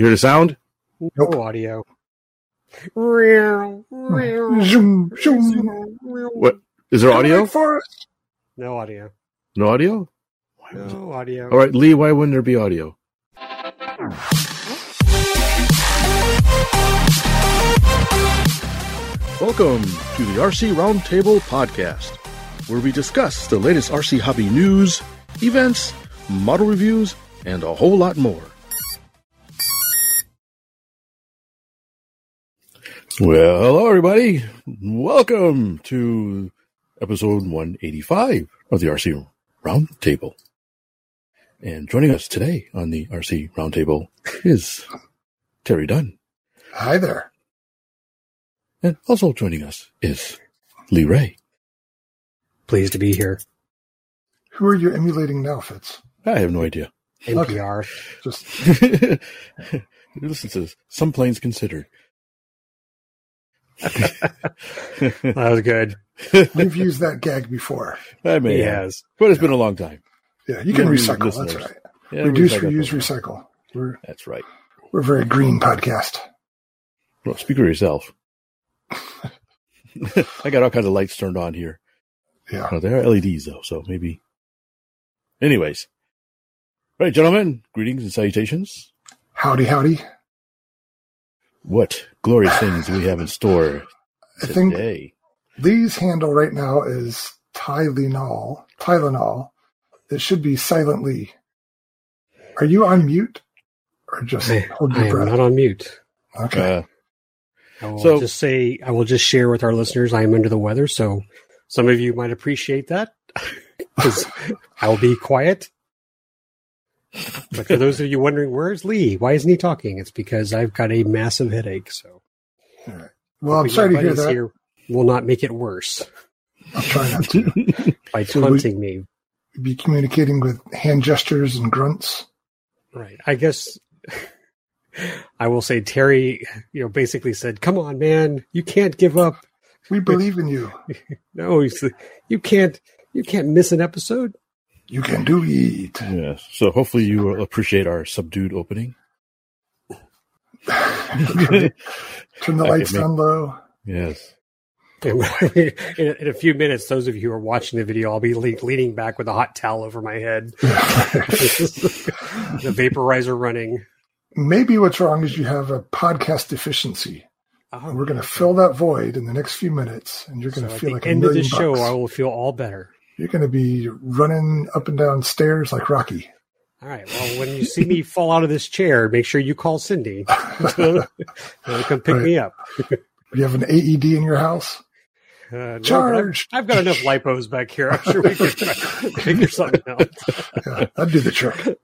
You hear the sound? No Nope. audio. Zoom, zoom. What is there audio? Forest. No audio. No audio? Why No audio. All right, Lee. Why wouldn't there be audio? Welcome to the RC Roundtable podcast, where we discuss the latest RC hobby news, events, model reviews, and a whole lot more. Well, hello, everybody. Welcome to episode 185 of the RC Roundtable. And joining us today on the RC Roundtable is Terry Dunn. Hi there. And also joining us is Lee Ray. Pleased to be here. Who are you emulating now, Fitz? I have no idea. NPR. Just Listen to this. Some planes considered. That was good. we've used that gag before. I may He has. But it's been a long time. Yeah, you can Yeah, recycle. That's right. Yeah, Reduce, recycle reuse, program. recycle. We're That's right. we're a very green podcast. Well, speak for yourself. I got all kinds of lights turned on here. Yeah. Oh, they are LEDs though, so maybe. Anyways, all right, gentlemen, greetings and salutations. Howdy, howdy. What glorious things we have in store I think today? Lee's handle right now is Tylenol. Tylenol. It should be silently. Are you on mute? Or just I, hold I your am not on mute. okay. Uh, I will So- just say, I will just share with our listeners, I am under the weather, so some of you might appreciate that because I will be quiet. But for those of you wondering, where's Lee? Why isn't he talking? It's because I've got a massive headache. So All right. Well, I'm sorry to hear that. Here will not make it worse I'll try not to. by So we- taunting me. Be communicating with hand gestures and grunts. Right. I guess I will say Terry, you know, basically said, "Come on, man, you can't give up. We believe in you. No, you can't. You can't miss an episode." You can do it. yes. So hopefully you will appreciate our subdued opening. Turn the Okay, lights down low. Yes. in, in a few minutes, those of you who are watching the video, I'll be le- leaning back with a hot towel over my head, the vaporizer running. Maybe what's wrong is you have a podcast deficiency. Oh, And we're going to fill that void in the next few minutes, and you're going to at feel the like a end of the show. I will feel all better. You're going to be running up and down stairs like Rocky. All right. Well, when you see me fall out of this chair, make sure you call Cindy. They'll come pick Right. me up. You have an AED in your house. Uh, no, but I've- Charge. I've, got enough lipos back here. I'm sure we can figure something out. Yeah, that'd do the trick.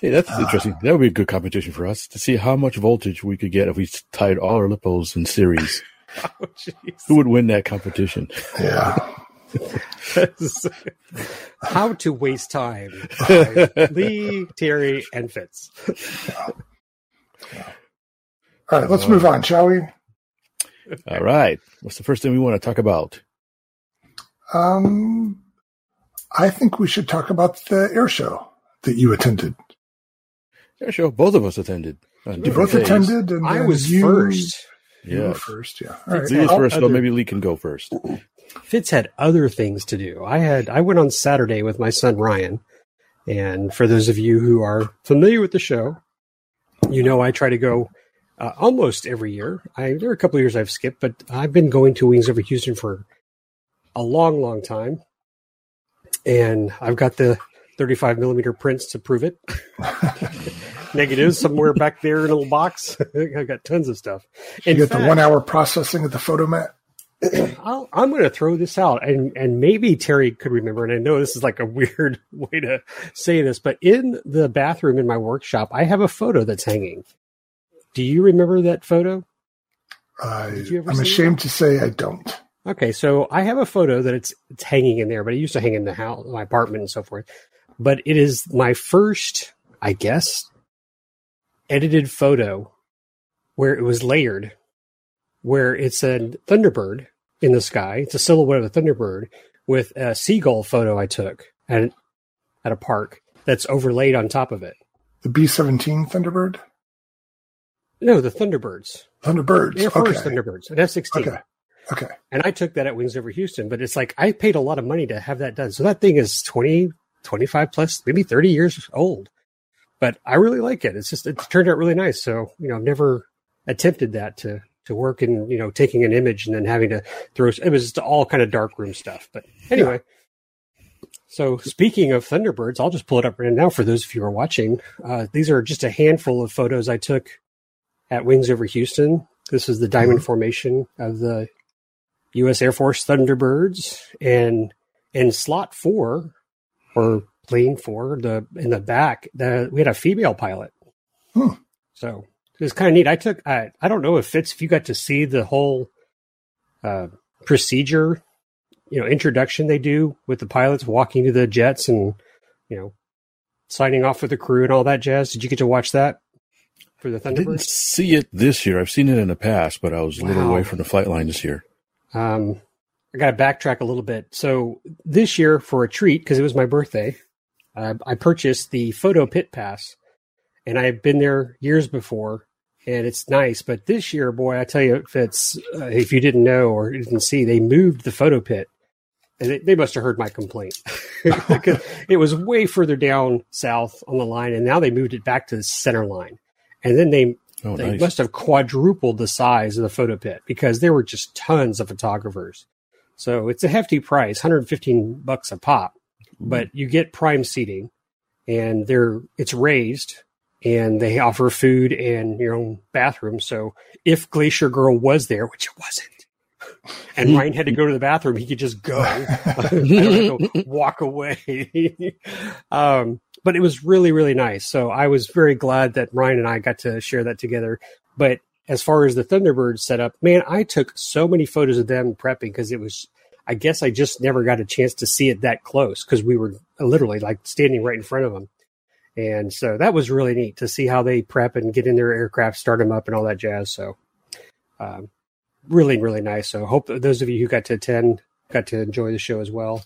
Hey, that's Ah. interesting. That would be a good competition for us to see how much voltage we could get if we tied all our lipos in series. Oh. Who would win that competition? Yeah. How to waste time. by Lee, Terry, and Fitz. All right, let's move on, shall we? All right. What's the first thing we want to talk about? Um, I think we should talk about the air show that you attended. Yeah, sure. Both of us attended. On You both days. attended, and I was you, first. You were Yeah. first, yeah. All right. Lee is first, so maybe Lee can go first. Fitz had other things to do. I had I went on Saturday with my son Ryan, and for those of you who are familiar with the show, you know I try to go uh, almost every year. I there are a couple of years I've skipped, but I've been going to Wings Over Houston for a long, long time, and I've got the 35 millimeter prints to prove it. Negatives somewhere back there in a little box. I've got tons of stuff. you In get the one hour processing at the photomat. I'll, I'm going to throw this out, and and maybe Terry could remember. And I know this is like a weird way to say this, but in the bathroom in my workshop, I have a photo that's hanging. Do you remember that photo? I, Did you ever I'm ashamed to say I don't. Okay, so I have a photo that it's it's hanging in there, but it used to hang in the house, my apartment, and so forth. But it is my first, I guess, edited photo where it was layered, where it's a thunderbird in the sky. It's a silhouette of a thunderbird with a seagull photo I took at at a park that's overlaid on top of it. The B 17 Thunderbird? No, the Thunderbirds. Thunderbirds. Air Force okay. Thunderbirds, an F 16. Okay. Okay. And I took that at Wings Over Houston, but it's like I paid a lot of money to have that done. So that thing is 20, 25 plus, maybe 30 years old. But I really like it. It's just, it turned out really nice. So, you know, I've never attempted that to, to work in, you know, taking an image and then having to throw, it was all kind of dark room stuff. But anyway. So speaking of Thunderbirds, I'll just pull it up right now for those of you who are watching. Uh, these are just a handful of photos I took at Wings Over Houston. This is the diamond formation of the U.S. Air Force Thunderbirds, and in slot four or plane four, the in the back, the, we had a female pilot. Hmm. So it was kind of neat. I took I I don't know if Fitz if you got to see the whole uh, procedure, you know, introduction they do with the pilots walking to the jets and you know signing off with the crew and all that jazz. Did you get to watch that for the I didn't see it this year. I've seen it in the past, but I was a little Wow. away from the flight line this year. Um, I got to backtrack a little bit. So this year, for a treat, because it was my birthday, uh, I purchased the photo pit pass, and I've been there years before, and it's nice. But this year, boy, I tell you, if it's uh, if you didn't know or didn't see, they moved the photo pit, and they, they must have heard my complaint because it was way further down south on the line, and now they moved it back to the center line, and then they Oh, they nice. must have quadrupled the size of the photo pit because there were just tons of photographers. So it's a hefty price, 115 bucks a pop, but you get prime seating and they're it's raised and they offer food and your own bathroom. So if Glacier Girl was there, which it wasn't, and Ryan had to go to the bathroom, he could just go, I don't have to walk away. um, but it was really, really nice. So I was very glad that Ryan and I got to share that together. But as far as the Thunderbird setup, man, I took so many photos of them prepping because it was, I guess I just never got a chance to see it that close because we were literally like standing right in front of them. And so that was really neat to see how they prep and get in their aircraft, start them up, and all that jazz. So, um, really, really nice. So, hope those of you who got to attend got to enjoy the show as well.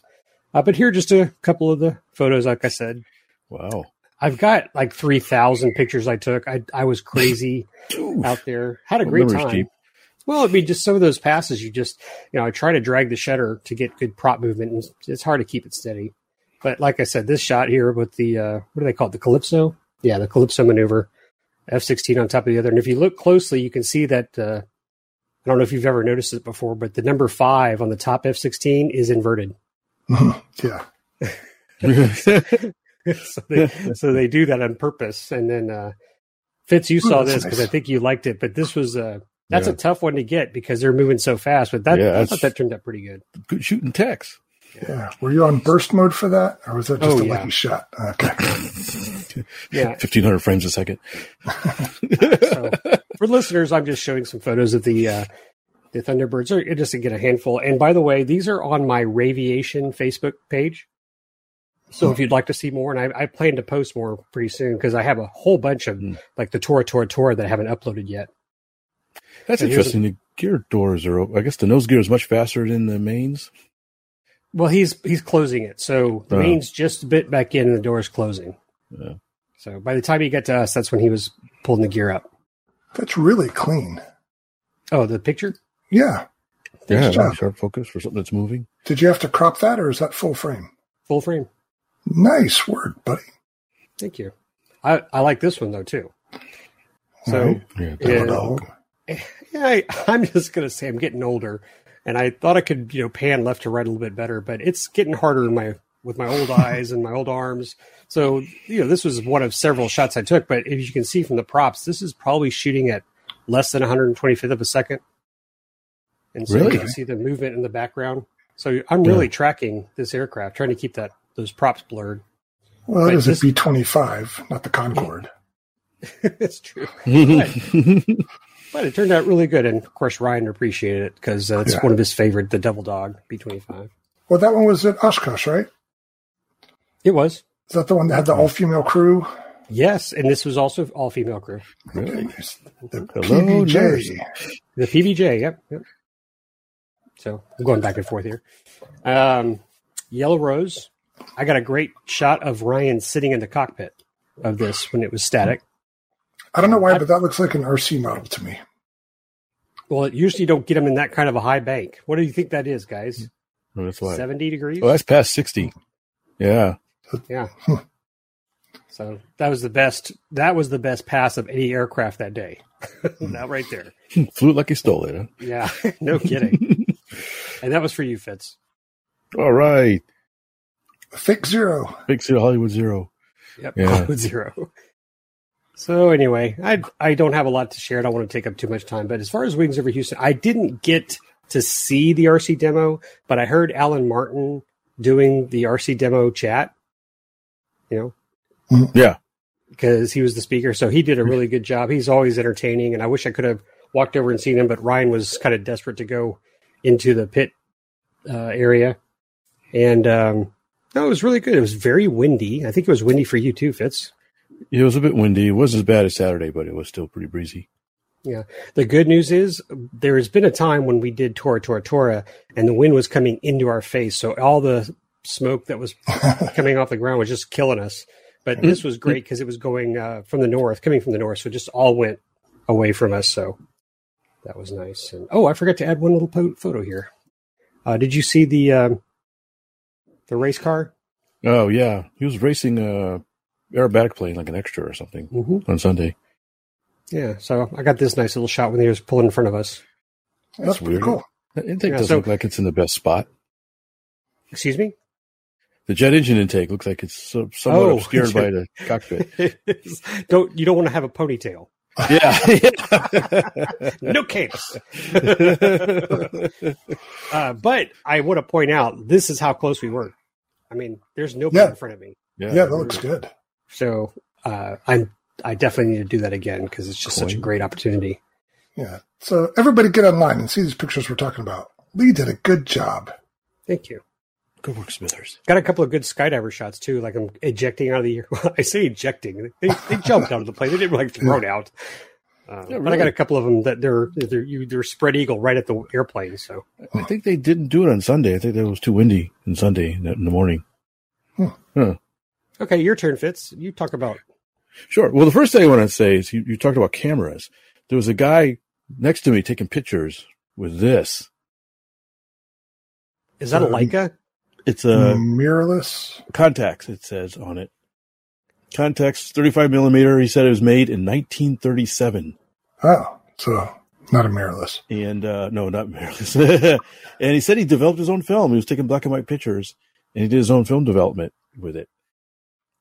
Uh, but here are just a couple of the photos. Like I said, Wow. I've got like three thousand pictures I took. I I was crazy out there. Had a great time. cheap. Well, I mean, just some of those passes, you just, you know, I try to drag the shutter to get good prop movement, and it's hard to keep it steady. But like I said, this shot here with the, uh, what do they call it? The Calypso? Yeah, the Calypso maneuver. F 16 on top of the other. And if you look closely, you can see that, uh, I don't know if you've ever noticed it before, but the number five on the top F 16 is inverted. yeah. so, they, so they do that on purpose. And then, uh, Fitz, you saw that's this because nice. I think you liked it, but this was, uh, that's Yeah. a tough one to get because they're moving so fast. But that, Yeah, I thought that turned out pretty good. Good shooting text. Yeah. Were you on burst mode for that? Or was that just Oh, a yeah. lucky shot? Okay. Yeah. 1500 frames a second. So for listeners, I'm just showing some photos of the uh, the Thunderbirds, or just to get a handful. And by the way, these are on my Raviation Facebook page. So if you'd like to see more, and I, I plan to post more pretty soon because I have a whole bunch of Hmm. like the Tora Tora Tora that I haven't uploaded yet. That's And here's interesting. The gear doors are, op- I guess the nose gear is much faster than the mains. Well, he's he's closing it, so the Oh. main's just a bit back in, and the door's closing. Yeah. So by the time he got to us, that's when he was pulling the gear up. That's really clean. Oh, the picture. Yeah. Yeah, Thanks, John. sharp focus for something that's moving. Did you have to crop that or is that full frame? Full frame. Nice work, buddy. Thank you. I, I like this one though too. So Right. Yeah, Yeah. Dog. yeah, I, I'm just gonna say I'm getting older, and I thought I could you know pan left to right a little bit better, but it's getting harder in my with my old eyes and my old arms. So you know this was one of several shots I took, but as you can see from the props, this is probably shooting at less than 125th of a second, and so Really? you can see the movement in the background. So I'm really tracking this aircraft, trying to keep that those props blurred. Well, it But is a this- B 25, not the Concorde. it's true. yeah. But it turned out really good, and of course Ryan appreciated it because uh, it's Yeah. one of his favorite, the Devil Dog B twenty five. Well, that one was at Oshkosh, right? It was Is that the one that had the all female crew? yes, and this was also all female crew. Really? The PBJ. The PBJ, yep, yep. So I'm going back and forth here. Um, Yellow Rose. I got a great shot of Ryan sitting in the cockpit. of this when it was static. I don't know why, but that looks like an RC model to me. Well, it usually you don't get them in that kind of a high bank. What do you think that is, guys? Oh, that's why. 70 degrees? Oh, that's past 60. Yeah. Yeah. Hmm. so that was the best. That was the best pass of any aircraft that day. that right there. Flew it like he stole it. Huh? Yeah. no kidding. and that was for you, Fitz. All right. Fix zero. Fix Zero, Hollywood Zero. Yep. Yeah. Hollywood zero. So anyway, I I don't have a lot to share. I don't want to take up too much time. But as far as Wings over Houston, I didn't get to see the RC demo, but I heard Alan Martin doing the RC demo chat. You know, Yeah. because he was the speaker. So he did a really good job. He's always entertaining, and I wish I could have walked over and seen him, but Ryan was kind of desperate to go into the pit uh, area, and um, no, it was really good. It was very windy. I think it was windy for you too, Fitz. It was a bit windy. It wasn't as bad as Saturday, but it was still pretty breezy. Yeah. The good news is there has been a time when we did Tora Tora Tora, and the wind was coming into our face, so all the smoke that was coming off the ground was just killing us. But this was great because it was going uh, from the north, coming from the north, so it just all went away from us. So that was nice. And oh, I forgot to add one little po- photo here. Uh, did you see the um, the race car? Oh, yeah. He was racing a aerobatic plane like an extra or something Mm-hmm. on Sunday. Yeah. So I got this nice little shot when he was pulling in front of us. That's, That's pretty weird. cool. That intake Yeah, doesn't so- look like it's in the best spot. Excuse me. The jet engine intake looks like it's so, somewhat Oh. obscured by the cockpit. don't you don't want to have a ponytail? Yeah. No capes. Uh, but I want to point out this is how close we were. I mean, there's nobody Yeah. in front of me, Yeah, that looks good. So uh, I'm I definitely need to do that again because it's just such a great opportunity. Yeah. So everybody get online and see these pictures we're talking about. Lee did a good job. Thank you. Good work, Smithers. Got a couple of good skydiver shots too. Like I'm ejecting out of the. air. I say ejecting. They, they jumped out of the plane. They didn't like throw it out. Uh, Yeah, But I got a couple of them that they're they're you, they're spread eagle right at the airplane. So I think they didn't do it on Sunday. I think that was too windy on Sunday in the, in the morning. Okay, your turn, Fitz. You talk about. Sure. Well, the first thing I want to say is you, you talked about cameras. There was a guy next to me taking pictures with this. Is that a Um, Leica? It's a Mirrorless. Contax. It says on it. Contax, 35 millimeter. He said it was made in 1937. Oh, so not a mirrorless. And uh, no, not mirrorless. and he said he developed his own film. He was taking black and white pictures, and he did his own film development with it.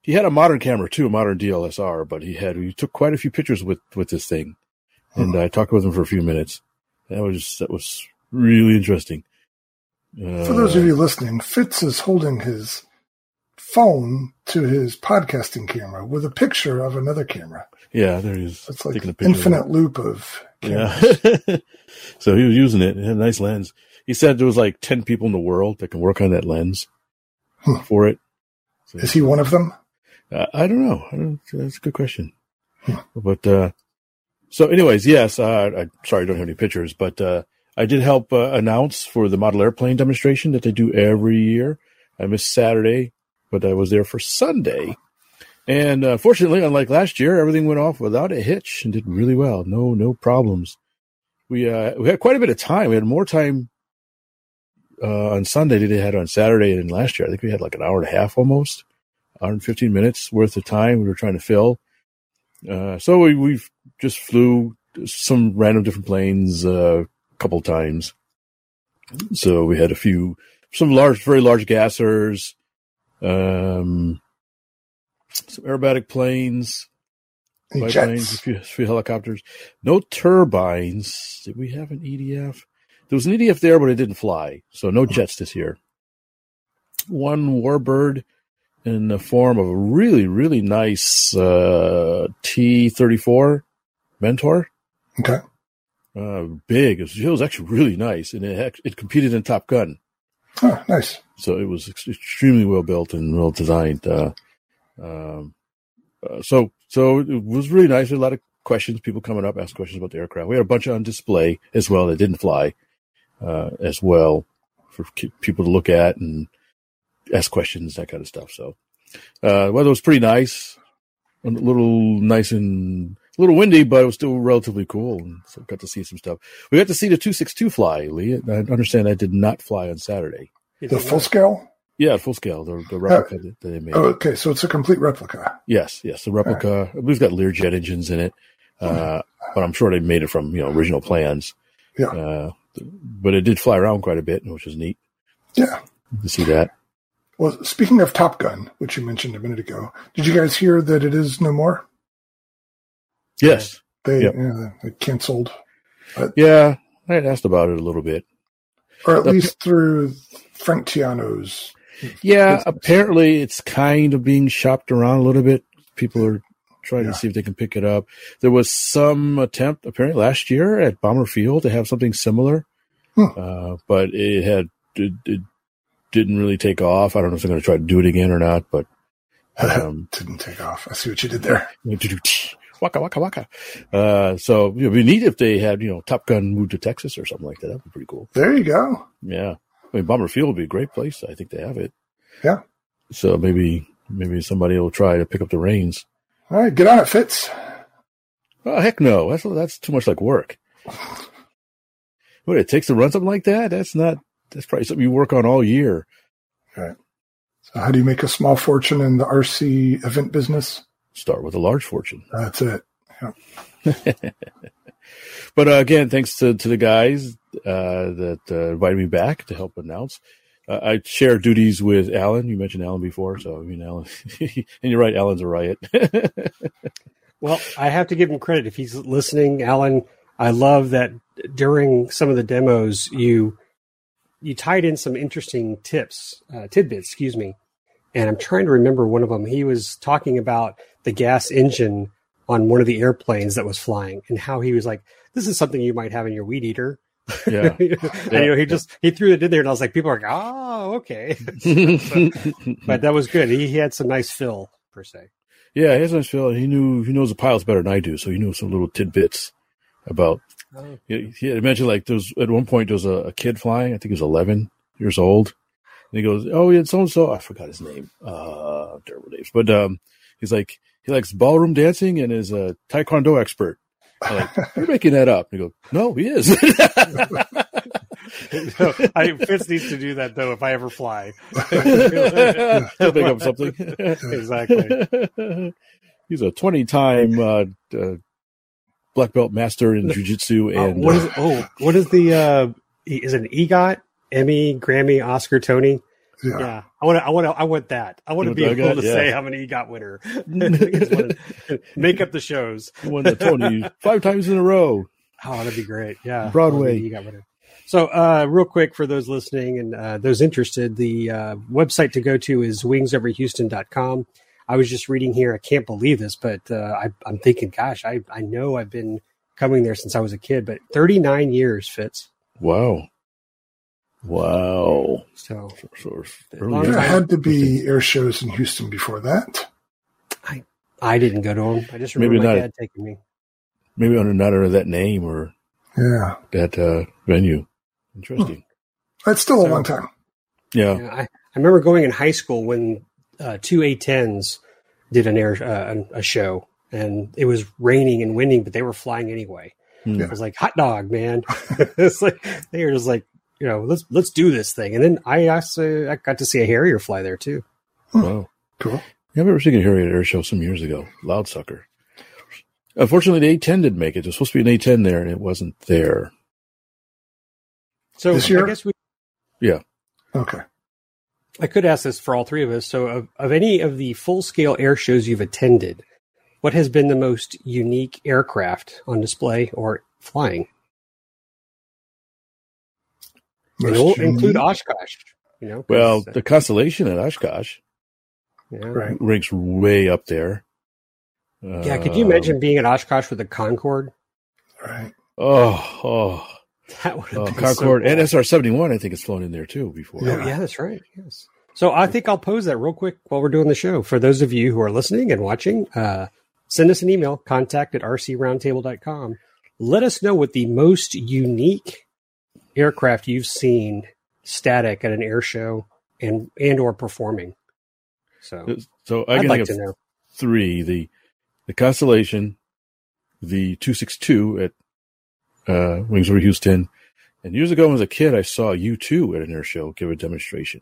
He had a modern camera too, a modern DLSR, but he had he took quite a few pictures with with this thing. And I talked with him for a few minutes. That was that was really interesting. Uh, For those of you listening, Fitz is holding his phone to his podcasting camera with a picture of another camera. yeah, there he is. It's like taking a of infinite loop of Yeah. cameras. so he was using it. It had a nice lens. He said there was like 10 people in the world that can work on that lens Hmm. for it. So, Is he one of them? Uh, I don't know. I don't, that's a good question. But, uh, so anyways, yes, uh, I, sorry, I don't have any pictures, but, uh, I did help uh, announce for the model airplane demonstration that they do every year. I missed Saturday, but I was there for Sunday. And uh, fortunately, unlike last year, everything went off without a hitch and did really well. No, no problems. We uh, we had quite a bit of time. We had more time uh, on Sunday than we had on Saturday and last year. I think we had like an hour and a half almost, hour and fifteen minutes worth of time we were trying to fill. Uh, so we we just flew some random different planes uh, a couple times. So we had a few some large, very large gassers, um, some aerobatic planes, biplanes, a jets? few, a few helicopters. No turbines. Did we have an EDF? There was an EDF there, but it didn't fly. So no jets this year. One warbird in the form of a really, really nice uh, T thirty four Mentor. Okay. Uh, big. It was, it was actually really nice, and it it competed in Top Gun. Oh, nice. So it was ex- extremely well built and well designed. Uh, um, uh, so so it was really nice. A lot of questions, people coming up, ask questions about the aircraft. We had a bunch on display as well that didn't fly uh, as well for ki- people to look at and ask questions, that kind of stuff. So uh, weather was pretty nice. a little nice and a little windy, but it was still relatively cool. And so got to see some stuff. We got to see the 262 fly, Lee. I understand that did not fly on Saturday. The full scale? Yeah, full scale, the, the replica that, that they made. Oh, okay. So it's a complete replica. Yes, yes, the replica. I believe it's got Learjet engines in it, uh, but I'm sure they made it from you know original plans. Yeah. Uh, but it did fly around quite a bit, which was neat Yeah. to see that. Well, speaking of Top Gun, which you mentioned a minute ago, did you guys hear that it is no more? Yes, They, Yep. yeah, they canceled, yeah, I had asked about it a little bit. or at The- least through Frank Tiano's. Yeah, business. apparently it's kind of being shopped around a little bit. People are trying Yeah. to see if they can pick it up. There was some attempt apparently last year at Bomber Field to have something similar, Hmm. uh, but it had it, it didn't really take off. I don't know if they're going to try to do it again or not, but um, Didn't take off. I see what you did there. waka waka waka. Uh, so it would be neat if they had you know Top Gun moved to Texas or something like that. That'd be pretty cool. There you go. Yeah, I mean Bomber Field would be a great place. I think they have it. Yeah. So maybe maybe somebody will try to pick up the reins. All right, get on it, Fitz. Oh heck no, that's that's too much like work. What it takes to run something like that? That's not. That's probably something you work on all year. Right. So how do you make a small fortune in the RC event business? Start with a large fortune. That's it. But uh, again, thanks to, to the guys uh, that uh, invited me back to help announce. Uh, I share duties with Alan. You mentioned Alan before, so I mean Alan, and you're right. Alan's a riot. Well, I have to give him credit if he's listening, Alan. I love that during some of the demos, you you tied in some interesting tips, uh, tidbits, excuse me. And I'm trying to remember one of them. He was talking about the gas engine on one of the airplanes that was flying, and how he was like, "This is something you might have in your weed eater." yeah. and, you know, he just he threw it in there, and I was like, "People are like, oh, okay." but that was good. He, he had some nice fill per se. yeah, he has a nice feel. He knew he knows the pilots better than I do, so he knew some little tidbits about. He, he had mentioned like there was at one point there was a, a kid flying. I think he was 11 years old, and he goes, "Oh, yeah, so and so." I forgot his name. Uh, terrible names. But um, he's like he likes ballroom dancing and is a taekwondo expert. I'm like, you're making that up. And he goes, "No, he is." no, I Fitz needs to do that though if I ever fly. He'll make up something. exactly. He's a 20 time uh, uh, black belt master in jujitsu Oh, and uh, is oh what is the uh is it an EGOT, Emmy, Grammy, Oscar, Tony? Yeah. Yeah, I want to. I want to. I want that. I want to be able that? to Yeah. say I'm an EGOT winner. I just wanna Make up the shows. won the Tony five times in a row. Oh, that'd be great. Yeah, Broadway. You got winner. So, uh, real quick for those listening and uh, those interested, the uh, website to go to is wingsoverhouston.com. I was just reading here. I can't believe this, but uh, I, I'm thinking, gosh, I, I know I've been coming there since I was a kid, but 39 years fits. Wow. Wow. So, So, Long There time. had to be air shows in Houston before that. I I didn't go to them. I just Maybe remember my not. dad taking me. Maybe under not under that name or Yeah. that uh, venue. Interesting. That's still a long time. Yeah. Yeah, I, I remember going in high school when uh, two A10s did an air uh, a show, and it was raining and winding, but they were flying anyway. Hmm. It was like hot dog, man. it's like they were just like, you know, let's let's do this thing. And then I actually I got to see a Harrier fly there too. Wow. Cool. Yeah, I remember seeing a Harrier air show some years ago. Loudsucker. Unfortunately, the A10 didn't make it. There's supposed to be an A10 there, and it wasn't there. So This year? I guess we Yeah. Okay. I could ask this for all three of us. So, of, of any of the full scale air shows you've attended, what has been the most unique aircraft on display or flying? And Most we'll include. Oshkosh. You know, 'cause, Well, uh, the Constellation at Oshkosh yeah. Right. ranks way up there. Yeah, could you Um, imagine being at Oshkosh with a Concorde? Right. Oh, oh, That would have oh been Concorde so and. SR 71, I think it's flown in there too before. Oh, yeah, that's right. Yes. So I think I'll pose that real quick while we're doing the show. For those of you who are listening and watching, uh, send us an email, contact at rcroundtable.com. Let us know what the most unique aircraft you've seen static at an air show and and or performing. So So I I'd like to know. three. The the Constellation, the 262 at uh, Wings Over Houston. And years ago, when I was a kid, I saw U2 at an air show give a demonstration.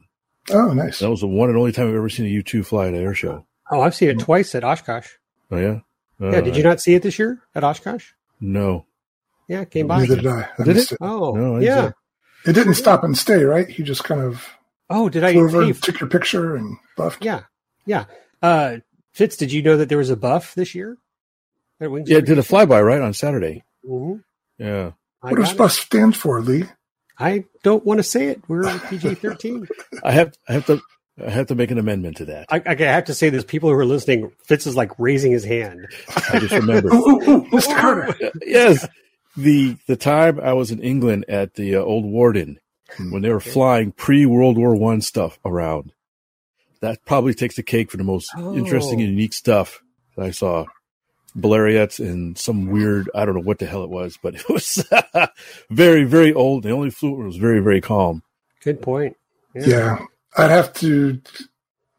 Oh, nice. That was the one and only time I've ever seen a U2 fly at an air show. Oh, I've seen it twice at Oshkosh. Oh, yeah? Uh, Yeah, did you not see it this year at Oshkosh? No. Yeah, it came by. Neither did I. I Did missed it? Oh, No, I yeah. see It didn't stop and stay, right? He just kind of Oh, did I? flew over, Hey, took your picture, and buffed. yeah, yeah. Uh, Fitz, did you know that there was a buff this year? At Wings Yeah, it did a flyby, right, on Saturday. Mhm. Yeah. What does got it. BUS stand for, Lee? I don't want to say it. We're PG thirteen. I have, I have to, I have to make an amendment to that. I, I have to say this. People who are listening, Fitz is like raising his hand. I just remembered. Ooh, ooh, ooh, Mr. Carter. yes. The, the time I was in England at the uh, Old Warden when they were flying pre World War One stuff around. That probably takes the cake for the most Oh. interesting and unique stuff that I saw. Blériot and some weird, I don't know what the hell it was, but it was very, very old. They only flew when it was very, very calm. Good point. Yeah, I'd have to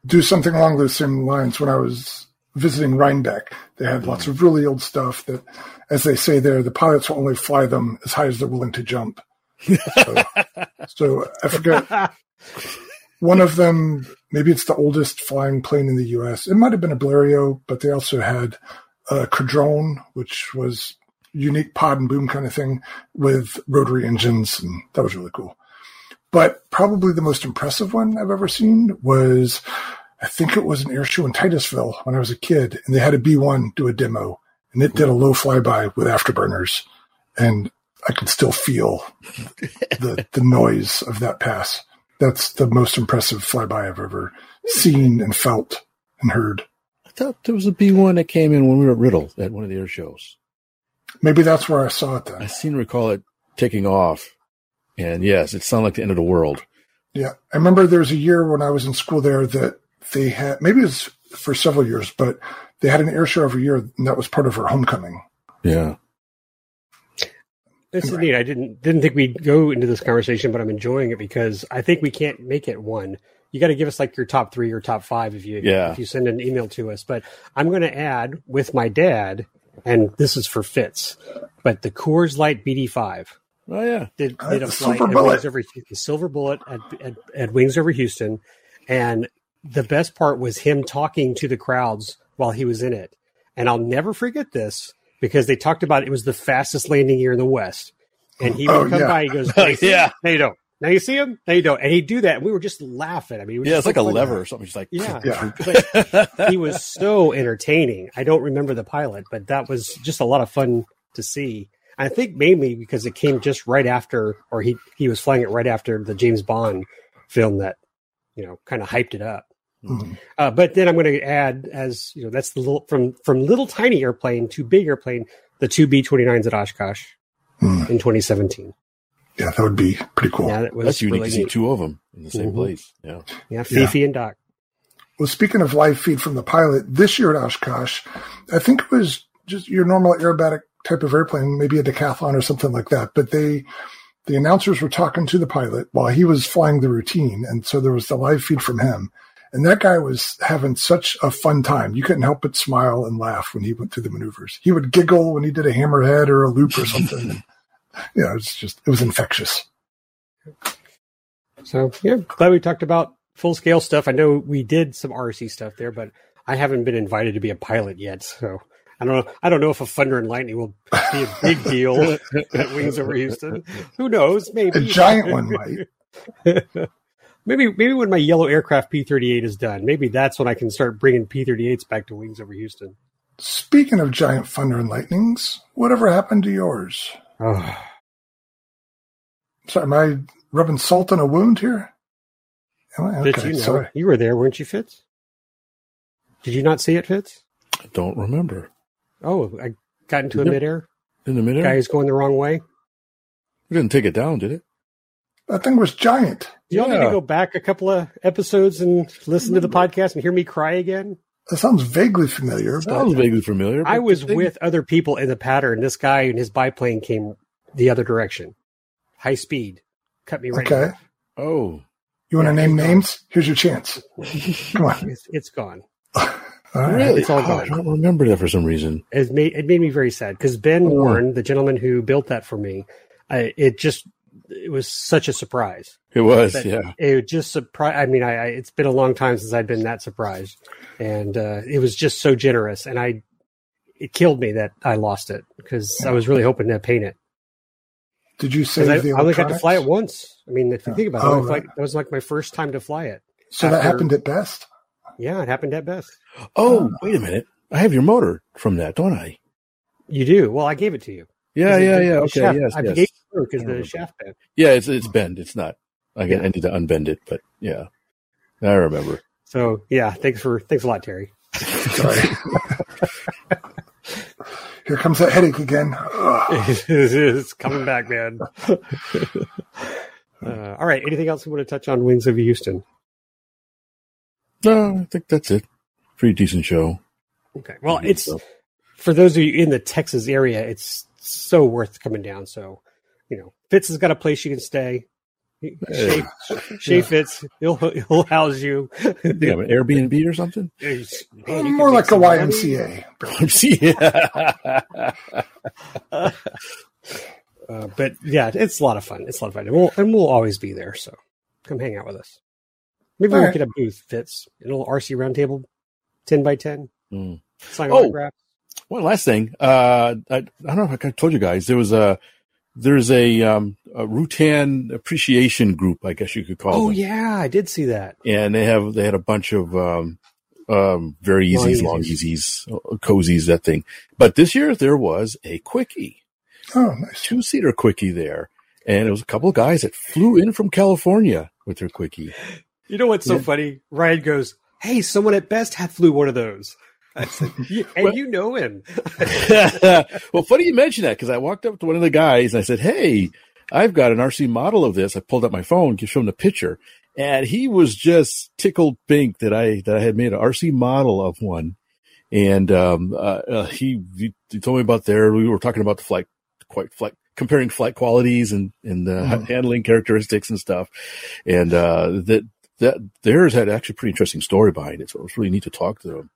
do something along those same lines. When I was visiting Rhinebeck, they had lots of really old stuff that, as they say there, the pilots will only fly them as high as they're willing to jump. So, so I forget one of them. Maybe it's the oldest flying plane in the U.S. It might have been a Blériot, but they also had Uh, a Caudron, which was unique pod and boom kind of thing with rotary engines, and that was really cool. But probably the most impressive one I've ever seen was, I think it was an air show in Titusville when I was a kid, and they had a B1 do a demo, and it did a low flyby with afterburners, and I can still feel the the noise of that pass. That's the most impressive flyby I've ever seen and felt and heard. I thought there was a B one that came in when we were at Riddle at one of the air shows. Maybe that's where I saw it I seem to recall it taking off, and yes, it sounded like the end of the world. Yeah, I remember there was a year when I was in school there that they had maybe it was for several years, but they had an air show every year, and that was part of her homecoming. Yeah, It's Anyway. neat. I didn't didn't think we'd go into this conversation, but I'm enjoying it because I think we can't make it one. You got to give us like your top three or top five if you Yeah. if you send an email to us. But I'm going to add with my dad, and this is for Fitz, but the Coors Light BD5 oh yeah, did, did a the flight Silver at Bullet. Wings over the Silver Bullet at, at, at Wings over Houston, and the best part was him talking to the crowds while he was in it. And I'll never forget this because they talked about it was the fastest landing gear in the West. And he would Oh, come yeah. by, he goes, "Now you see Yeah. him? Now you don't. Now you see him? Now you don't. And he'd do that. And we were just laughing. I mean, yeah, it's like a lever or something. Just like Yeah. Yeah. He was so entertaining. I don't remember the pilot, but that was just a lot of fun to see. I think mainly because it came just right after, or he he was flying it right after the James Bond film that you know kind of hyped it up. Mhm. Uh, but then I'm going to add, as you know, that's the little from from little tiny airplane to big airplane, the two B 29s at Oshkosh Hmm. in 2017. Yeah, that would be pretty cool. Yeah, that was That's unique really to see two of them in the same Mhm. place. Yeah, Yeah, Fifi and Doc. Well, speaking of live feed from the pilot, this year at Oshkosh, I think it was just your normal aerobatic type of airplane, maybe a decathlon or something like that. But they, the announcers were talking to the pilot while he was flying the routine. And so there was the live feed from him. And that guy was having such a fun time. You couldn't help but smile and laugh when he went through the maneuvers. He would giggle when he did a hammerhead or a loop or something. you know, it's just, it was infectious. So yeah, glad we talked about full scale stuff. I know we did some RC stuff there, but I haven't been invited to be a pilot yet. So I don't know. I don't know if a Thunder and Lightning will be a big deal at Wings over Houston. Who knows? Maybe A giant one might. maybe maybe when my yellow aircraft P thirty eight is done, maybe that's when I can start bringing P thirty eights back to Wings over Houston. Speaking of giant thunder and lightnings, whatever happened to yours? Oh, Sorry, am I rubbing salt in a wound here? Am I? Fitz, Okay, you know, sorry. you were there, weren't you, Fitz? Did you not see it, Fitz? I don't remember Oh, I got into a Yep. midair. in the middle. Guy is going the wrong way. We didn't take it down, did it? That thing was giant. Do y'all need to go back a couple of episodes and listen to the podcast and hear me cry again? That sounds vaguely familiar, Sounds but vaguely familiar. I was thing- with other people in the pattern. This guy and his biplane came the other direction, high speed, cut me right. Okay. half. Oh, you want to Yeah, name he's gone. names? Here's your chance. Come on. It's, it's gone. All right. Really? It's all Oh, I gone. don't remember that for some reason. It made it made me very sad because Ben Oh. Warren, the gentleman who built that for me, I, it just it was such a surprise. It was, But yeah. It just surprised. I mean, I, I it's been a long time since I've been that surprised, and uh, it was just so generous. And I, it killed me that I lost it because I was really hoping to paint it. Did you save I, the I only got to fly it once. I mean, if you Yeah. think about it, Oh, it was like, right. that was like my first time to fly it. So that happened at best. Yeah, it happened at best. Oh, wait a minute. I have your motor from that, don't I? You do well. I gave it to you. Yeah, 'Cause it- yeah, yeah. Okay, shaft- yes, I yes. gave it because the shaft bent. Yeah, it's it's bend. It's not. I, get, Yeah. I need to unbend it, but yeah, I remember. So yeah, thanks for thanks a lot, Terry. Sorry. Here comes that headache again. It's coming back, man. uh, all right. Anything else you want to touch on Wings of Houston? No, I think that's it. Pretty decent show. Okay. Well, it's for those of you in the Texas area, it's so worth coming down. So, you know, Fitz has got a place you can stay. Shay, Shay Fitz, he'll he'll house you. I think I'm an Airbnb or something. Man, you More like a some money. YMCA. yeah. Uh, but yeah, it's a lot of fun. It's a lot of fun, and we'll, and we'll always be there. So come hang out with us. Maybe All we'll right. get a booth. Fitz, a little RC roundtable, ten by ten. Mm. Sign Oh. autographs. One last thing. Uh, I, I don't know if I told you guys there was a there's a, um, a Rutan appreciation group, I guess you could call it. Oh them. yeah, I did see that. and they have they had a bunch of um, um, very Long-EZ, long easies. easies, uh, cozies, that thing. But this year there was a quickie, Oh, nice. two seater quickie there, and it was a couple of guys that flew in from California with their quickie. You know what's so Yeah. funny? Ryan goes, "Hey, someone at Best had flew one of those." I said, "Yeah, and Well- you know him. well, funny you mention that because I walked up to one of the guys and I said, "Hey, I've got an RC model of this." I pulled up my phone, showed him the picture, and he was just tickled pink that I that I had made an RC model of one. And um, uh, uh, he, he told me about there. We were talking about the flight, quite flight, comparing flight qualities and and the Mhm. handling characteristics and stuff. And uh, that that theirs had actually a pretty interesting story behind it. So it was really neat to talk to them.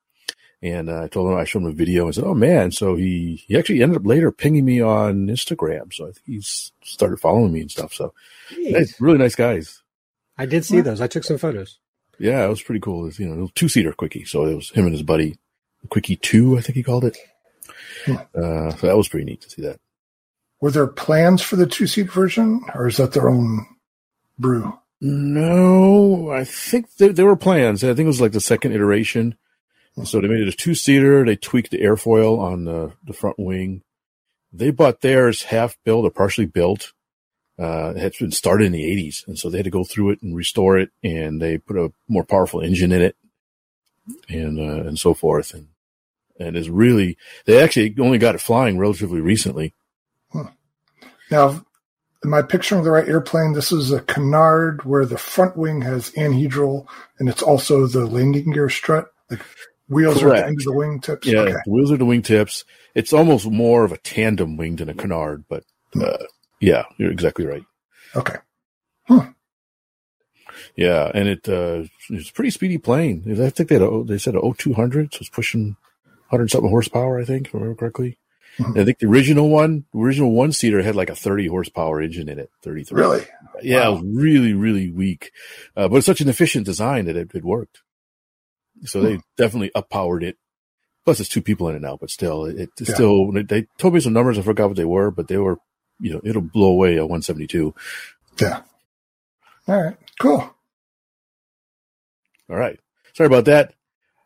And uh, I told him I showed him a video and said, "Oh man!" So he he actually ended up later pinging me on Instagram. So I think he's started following me and stuff. So nice, really nice guys. I did see those. I took some photos. Yeah, it was pretty cool. It was, you know, two seater quickie. So it was him and his buddy, quickie two, I think he called it. Hmm. Uh, so that was pretty neat to see that. Were there plans for the two seat version, or is that their own brew? No, I think there, there were plans. I think it was like the second iteration. So they made it a two seater. They tweaked the airfoil on the, the front wing. They bought theirs half built or partially built. Uh, it had been started in the 80s. And so they had to go through it and restore it. And they put a more powerful engine in it and, uh, and so forth. And, and it's really, they actually only got it flying relatively recently. Now, am I picturing the right airplane? This is a canard where the front wing has anhedral, and it's also the landing gear strut. Like wheels are Correct. the end of the wing tips. Yeah, Okay. the wheels are the wingtips. It's almost more of a tandem wing than a canard, but uh, yeah, you're exactly right. Okay. Huh. Yeah, and it uh, it's a pretty speedy plane. I think they had a, they said a O-200, so it's pushing 100 something horsepower. I think, if I remember correctly. Mhm. I think the original one, the original one seater had like a 30 horsepower engine in it. 33. Really? Yeah, Wow. it was really, really weak. Uh, but it's such an efficient design that it, it worked. So they definitely uppowered it. Plus, it's two people in it now, but still, it, it's Yeah. still, they- told me some numbers. I forgot what they were, but they were, you know, it'll blow away a 172. Yeah. All right. Cool. All right. Sorry about that.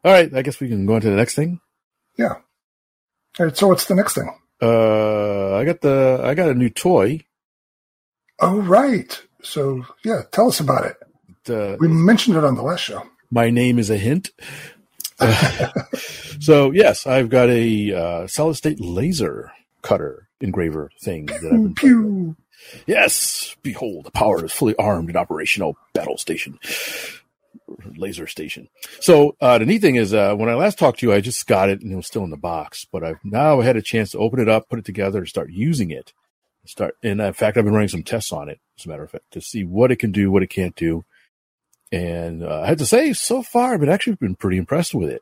All right. I guess we can go on to the next thing. Yeah. All right. So what's the next thing? Uh, I got the, I got a new toy. Oh, right. So yeah, tell us about it. Uh, We mentioned it on the last show. My name is a hint. so yes, I've got a uh, solid state laser cutter engraver thing that I've been Pew. Yes, behold, the power is fully armed and operational battle station, laser station. So uh, the neat thing is, uh, when I last talked to you, I just got it and it was still in the box. But I've now had a chance to open it up, put it together, and start using it. Start, and in fact, I've been running some tests on it, as a matter of fact, to see what it can do, what it can't do. And uh, I have to say, so far, I've actually been pretty impressed with it.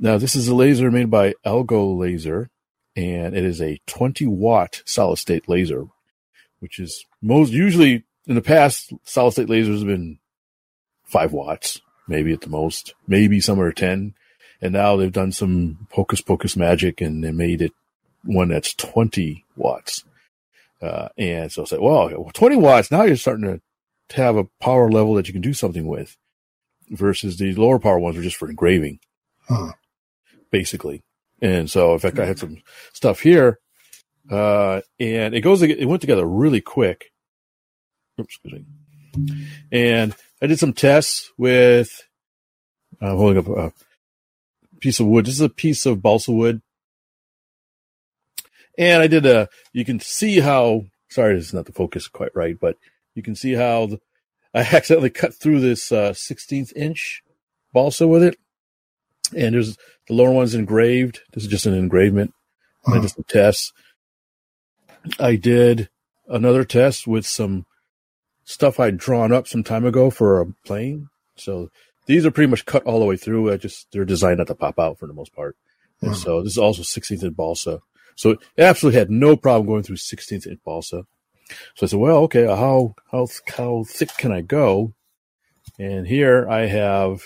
Now, this is a laser made by AlgoLaser, and it is a 20 watt solid state laser, which is most usually in the past, solid state lasers have been five watts, maybe at the most, maybe somewhere 10. And now they've done some hocus pocus magic and they made it one that's 20 watts. Uh, and so I said, well, 20 watts, now you're starting to have a power level that you can do something with versus the lower power ones are just for engraving, Huh. basically. And so, in fact, I had some stuff here, uh, and it goes, it went together really quick. Oops, excuse me. And I did some tests with, I'm holding up a piece of wood. This is a piece of balsa wood. And I did a, you can see how, sorry, this is not the focus quite right, but you can see how the, I accidentally cut through this uh, 16th inch balsa with it. And there's the lower one's engraved. This is just an engravement. I did some tests. I did another test with some stuff I'd drawn up some time ago for a plane. So these are pretty much cut all the way through. I just they're designed not to pop out for the most part. And so this is also 16th inch balsa. So it absolutely had no problem going through 16th inch balsa. So I said, well, okay, how how how thick can I go? And here I have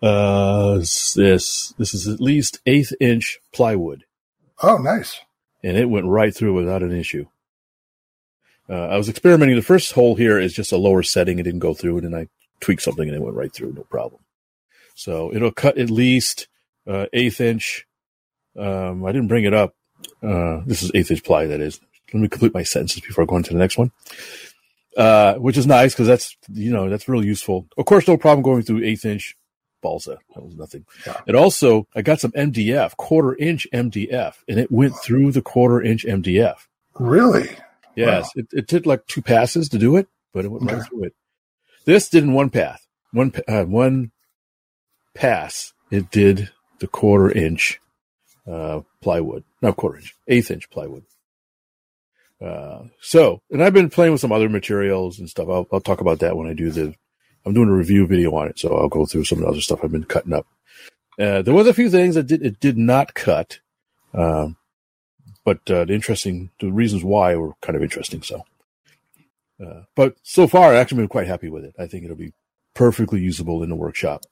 uh this this is at least eighth inch plywood Oh, nice. and it went right through without an issue. Uh, I was experimenting. The first hole here is just a lower setting. It didn't go through, and then I tweaked something and it went right through, no problem. So it'll cut at least uh, eighth inch. Um, I didn't bring it up. Uh, this is eighth inch ply. That is. Let me complete my sentences before I go on to the next one. Uh, which is nice because that's you know that's really useful. Of course, no problem going through eighth inch balsa. That was nothing. It also I got some MDF, quarter inch MDF, and it went through the quarter inch MDF. Really? Yes, Wow. it, it took like two passes to do it, but it went right through it. This did in one path, one uh, one pass. It did the quarter inch uh, plywood, not quarter inch, eighth inch plywood. Uh, so, and I've been playing with some other materials and stuff. I'll, I'll talk about that when I do the. I'm doing a review video on it, so I'll go through some of the other stuff I've been cutting up. Uh, there was a few things that did it did not cut, um, but uh, the interesting the reasons why were kind of interesting. So, uh, but so far, I've actually been quite happy with it. I think it'll be perfectly usable in the workshop.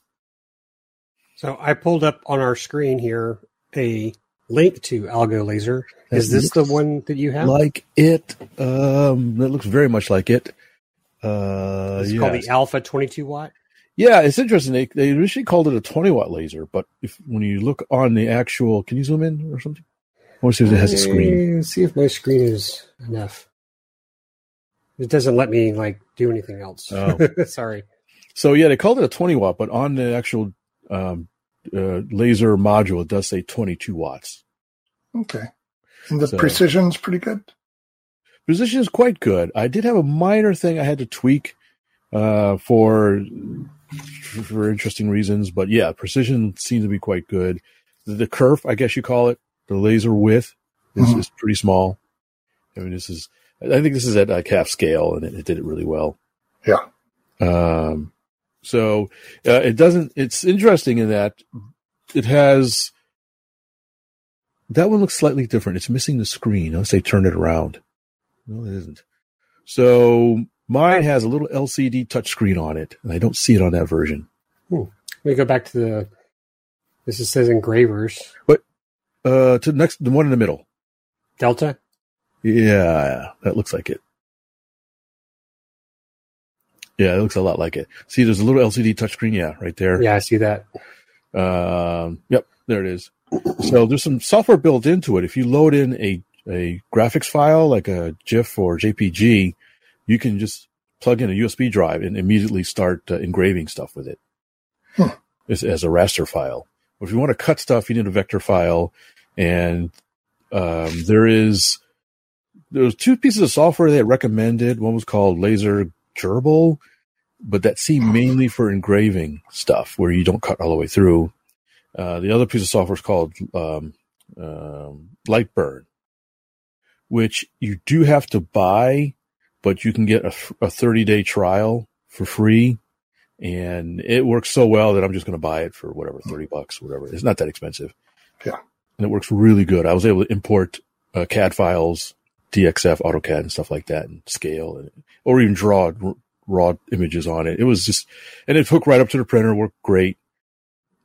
So I pulled up on our screen here a link to AlgoLaser. Is this the one that you have? Like it, um, it looks very much like it. Uh, it's called the Alpha 22 watt. Yeah, it's interesting. They they initially called it a 20 watt laser, but if when you look on the actual, can you zoom in or something? I want to see if it has a screen. Uh, see if my screen is enough. It doesn't let me like do anything else. Oh. Sorry. So yeah, they called it a 20 watt, but on the actual um, uh, laser module, it does say 22 watts. Okay. And the So- precision's pretty good. Precision is quite good. I did have a minor thing I had to tweak uh, for for interesting reasons, but yeah, precision seems to be quite good. The, the kerf, I guess you call it, the laser width is, Mhm. is pretty small. I mean, this is I think this is at like half scale, and it, it did it really well. Yeah. Um. So uh, it doesn't. It's interesting in that it has. That one looks slightly different. It's missing the screen. Unless they turn it around. No, it isn't. So mine has a little LCD touchscreen on it, and I don't see it on that version. Let me go back to the. This is, says engravers. But uh, to the next, the one in the middle. Delta. Yeah, that looks like it. Yeah, it looks a lot like it. See, there's a little LCD touchscreen. Yeah, right there. Yeah, I see that. Um, yep, there it is. So there's some software built into it. If you load in a, a graphics file like a GIF or JPG, you can just plug in a USB drive and immediately start uh, engraving stuff with it Huh. as, as a raster file. If you want to cut stuff, you need a vector file, and um, there is there's two pieces of software they recommended. One was called Laser GRBL, but that seemed mainly for engraving stuff where you don't cut all the way through. Uh, the other piece of software is called um, um, Lightburn, which you do have to buy, but you can get a 30 day trial for free. and it works so well that I'm just going to buy it for whatever thirty bucks, whatever. It's not that expensive. Yeah. and it works really good. I was able to import uh, CAD files, DXF, AutoCAD, and stuff like that, and scale, and, or even draw raw images on it. It was just, and it hooked right up to the printer, worked great.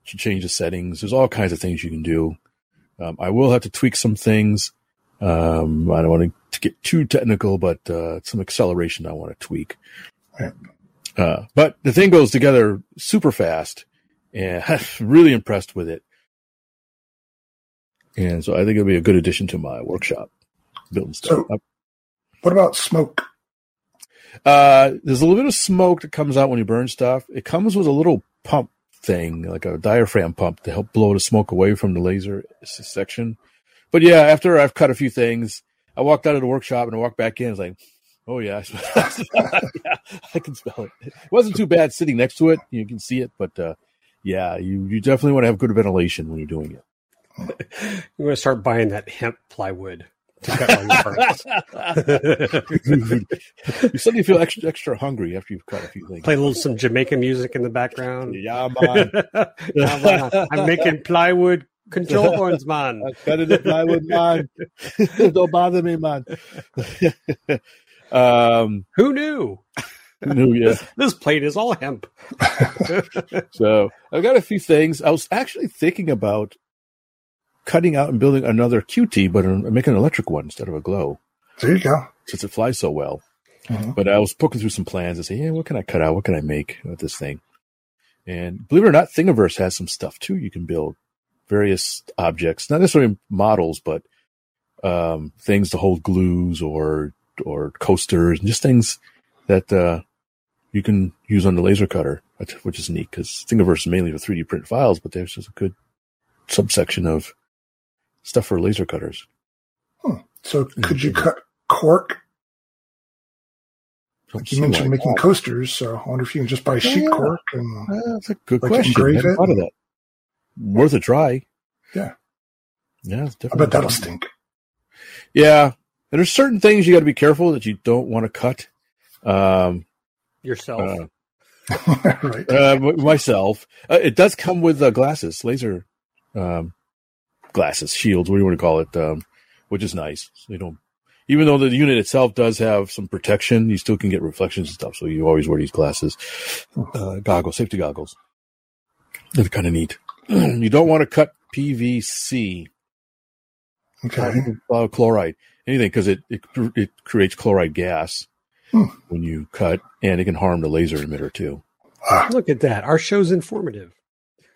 You change the settings. There's all kinds of things you can do. Um, I will have to tweak some things. Um, I don't want to get too technical, but uh, some acceleration I want to tweak. Right. Uh, but the thing goes together super fast, and I'm really impressed with it. And so I think it'll be a good addition to my workshop building stuff. So- What about smoke? Uh, there's a little bit of smoke that comes out when you burn stuff. It comes with a little pump thing, like a diaphragm pump to help blow the smoke away from the laser section. But yeah, after I've cut a few things, I walked out of the workshop and I walked back in. It's like, oh yeah, I, yeah, I can smell it. It wasn't too bad sitting next to it. You can see it, but uh, yeah, you you definitely want to have good ventilation when you're doing it. You want to start buying that hemp plywood to cut all your you suddenly feel extra extra hungry after you've cut a few things. Play a little some Jamaican music in the background. Yeah, man. Come on, I'm making plywood control horns, man. I cut it the plywood, man. Don't bother me, man. um, Who knew? no, yeah. This plate is all hemp. So I've got a few things. I was actually thinking about cutting out and building another QT, but making an electric one instead of a glow, There you go. since it flies so well. Mhm. But I was poking through some plans and say, yeah, what can I cut out? What can I make with this thing? And believe it or not, Thingiverse has some stuff too. You can build various objects, not necessarily models, but um, things to hold glues or or coasters, and just things that uh, you can use on the laser cutter, which, which is neat because Thingiverse is mainly for 3D print files, but there's just a good subsection of stuff for laser cutters. So could you cut cork? Don't Like you mentioned why making not. coasters, so I wonder if you can just buy sheet Yeah. cork and Uh, that's a good Like question. engrave I it? thought of that. Worth a try. Yeah. Yeah, it's I definitely. bet that'll stink. Yeah. And there's certain things you got to be careful that you don't want to cut. Um, Yourself. uh, right. uh, myself, uh, it does come with uh, glasses, laser um, glasses, shields, what do you want to call it? Um, which is nice. So you don't, even though the unit itself does have some protection, you still can get reflections and stuff. So you always wear these glasses, uh, goggles, safety goggles. They're kind of neat. you don't want to cut PVC, Okay. uh, chloride, anything, because it, it it creates chloride gas Hmm. when you cut, and it can harm the laser emitter too. Ah, Look at that. Our show's informative.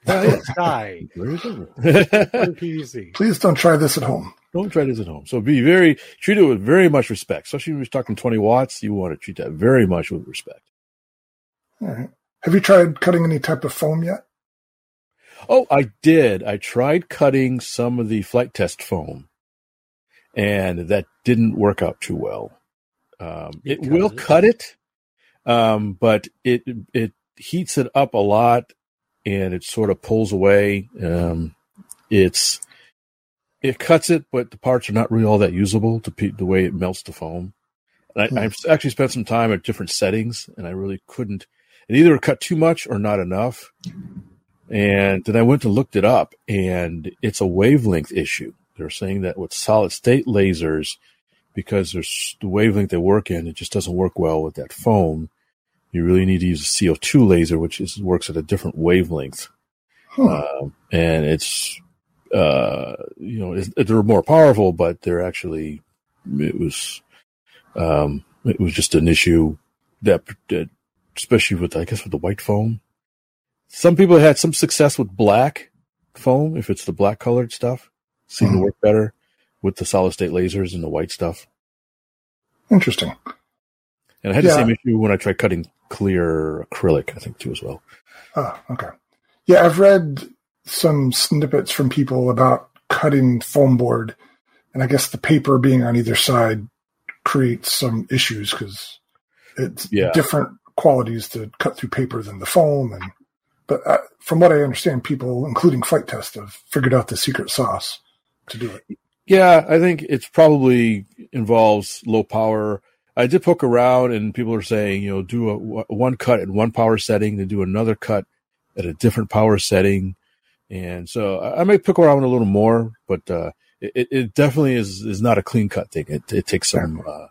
Die. There you go. PVC. please don't try this at home. Don't try this at home. So be very treat it with very much respect, especially when you're talking 20 watts. You want to treat that very much with respect. All right. Have you tried cutting any type of foam yet? Oh, I did. I tried cutting some of the flight test foam, and that didn't work out too well. Um, it will cut it, um, but it it heats it up a lot, and it sort of pulls away. Um, it's it cuts it, but the parts are not really all that usable to pe- the way it melts the foam. And Hmm. I, I've actually spent some time at different settings, and I really couldn't. It either cut too much or not enough. And then I went and looked it up, and it's a wavelength issue. They're saying that with solid state lasers, because there's the wavelength they work in, it just doesn't work well with that foam. You really need to use a CO2 laser, which is, works at a different wavelength. Hmm. Um, and it's, uh, you know, it's, they're more powerful, but they're actually, it was, um, it was just an issue that, that especially with, I guess, with the white foam. Some people had some success with black foam, if it's the black colored stuff, seemed to Mhm. work better with the solid state lasers and the white stuff. Interesting. And I had Yeah. the same issue when I tried cutting clear acrylic, I think, too, as well. Oh, okay. Yeah, I've read some snippets from people about cutting foam board, and I guess the paper being on either side creates some issues because it's Yeah. different qualities to cut through paper than the foam. And but uh, from what I understand, people, including flight test, have figured out the secret sauce to do it. Yeah, I think it's probably involves low power. I did poke around, and people are saying, you know, do a one cut at one power setting, then do another cut at a different power setting, and so I, I may poke around a little more, but uh, it, it definitely is is not a clean cut thing. It, it takes some. Uh,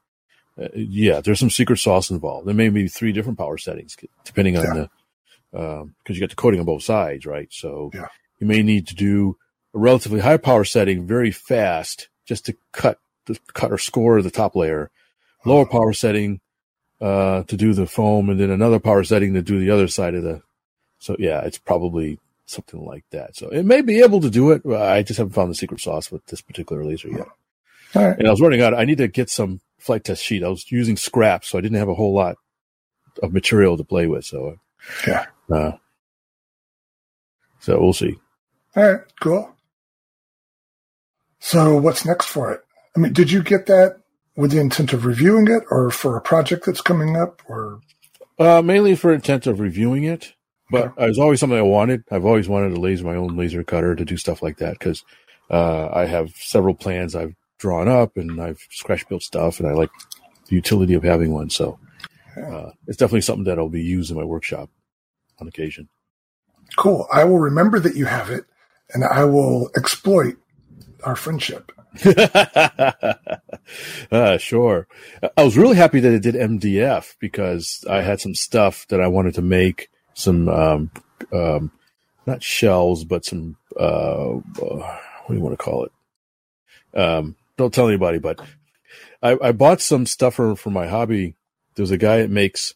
uh, yeah, there's some secret sauce involved. There may be three different power settings depending on Yeah. the because you got the coating on both sides, right? So Yeah. you may need to do a relatively high power setting very fast just to cut the cut or score the top layer. Lower power setting uh, to do the foam, and then another power setting to do the other side of the. So yeah, it's probably something like that. So it may be able to do it. I just haven't found the secret sauce with this particular laser yet. All right. And I was running out. I need to get some flight test sheet. I was using scraps, so I didn't have a whole lot of material to play with. So Yeah. uh, so we'll see. All right. Cool. So what's next for it? I mean, did you get that with the intent of reviewing it or for a project that's coming up or Uh, mainly for intent of reviewing it, but it was always something I wanted. I've always wanted to laser my own laser cutter to do stuff like that because uh, I have several plans I've drawn up and I've scratch built stuff, and I like the utility of having one. So uh, it's definitely something that I'll be used in my workshop on occasion. cool? I will remember that you have it and I will exploit our friendship. uh, sure. I was really happy that it did MDF because I had some stuff that I wanted to make some, um, um, not shells, but some, uh, uh, what do you want to call it? Um, don't tell anybody, but I, I bought some stuff for, for my hobby. There's a guy that makes,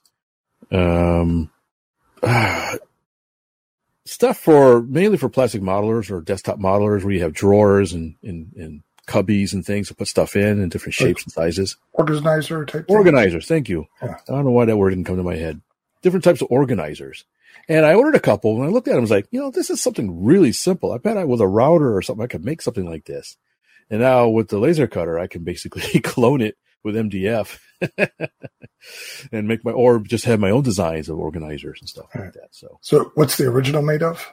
um, stuff for mainly for plastic modelers or desktop modelers where you have drawers and, and, and cubbies and things to put stuff in in different shapes and sizes. Organizer type thing? Organizers, thank you. Yeah. I don't know why that word didn't come to my head. Different types of organizers. And I ordered a couple and I looked at them and I was like, you know, this is something really simple. I bet I with a router or something I could make something like this. And now with the laser cutter, I can basically clone it with MDF and make my or just have my own designs of organizers and stuff like that. So So what's the original made of?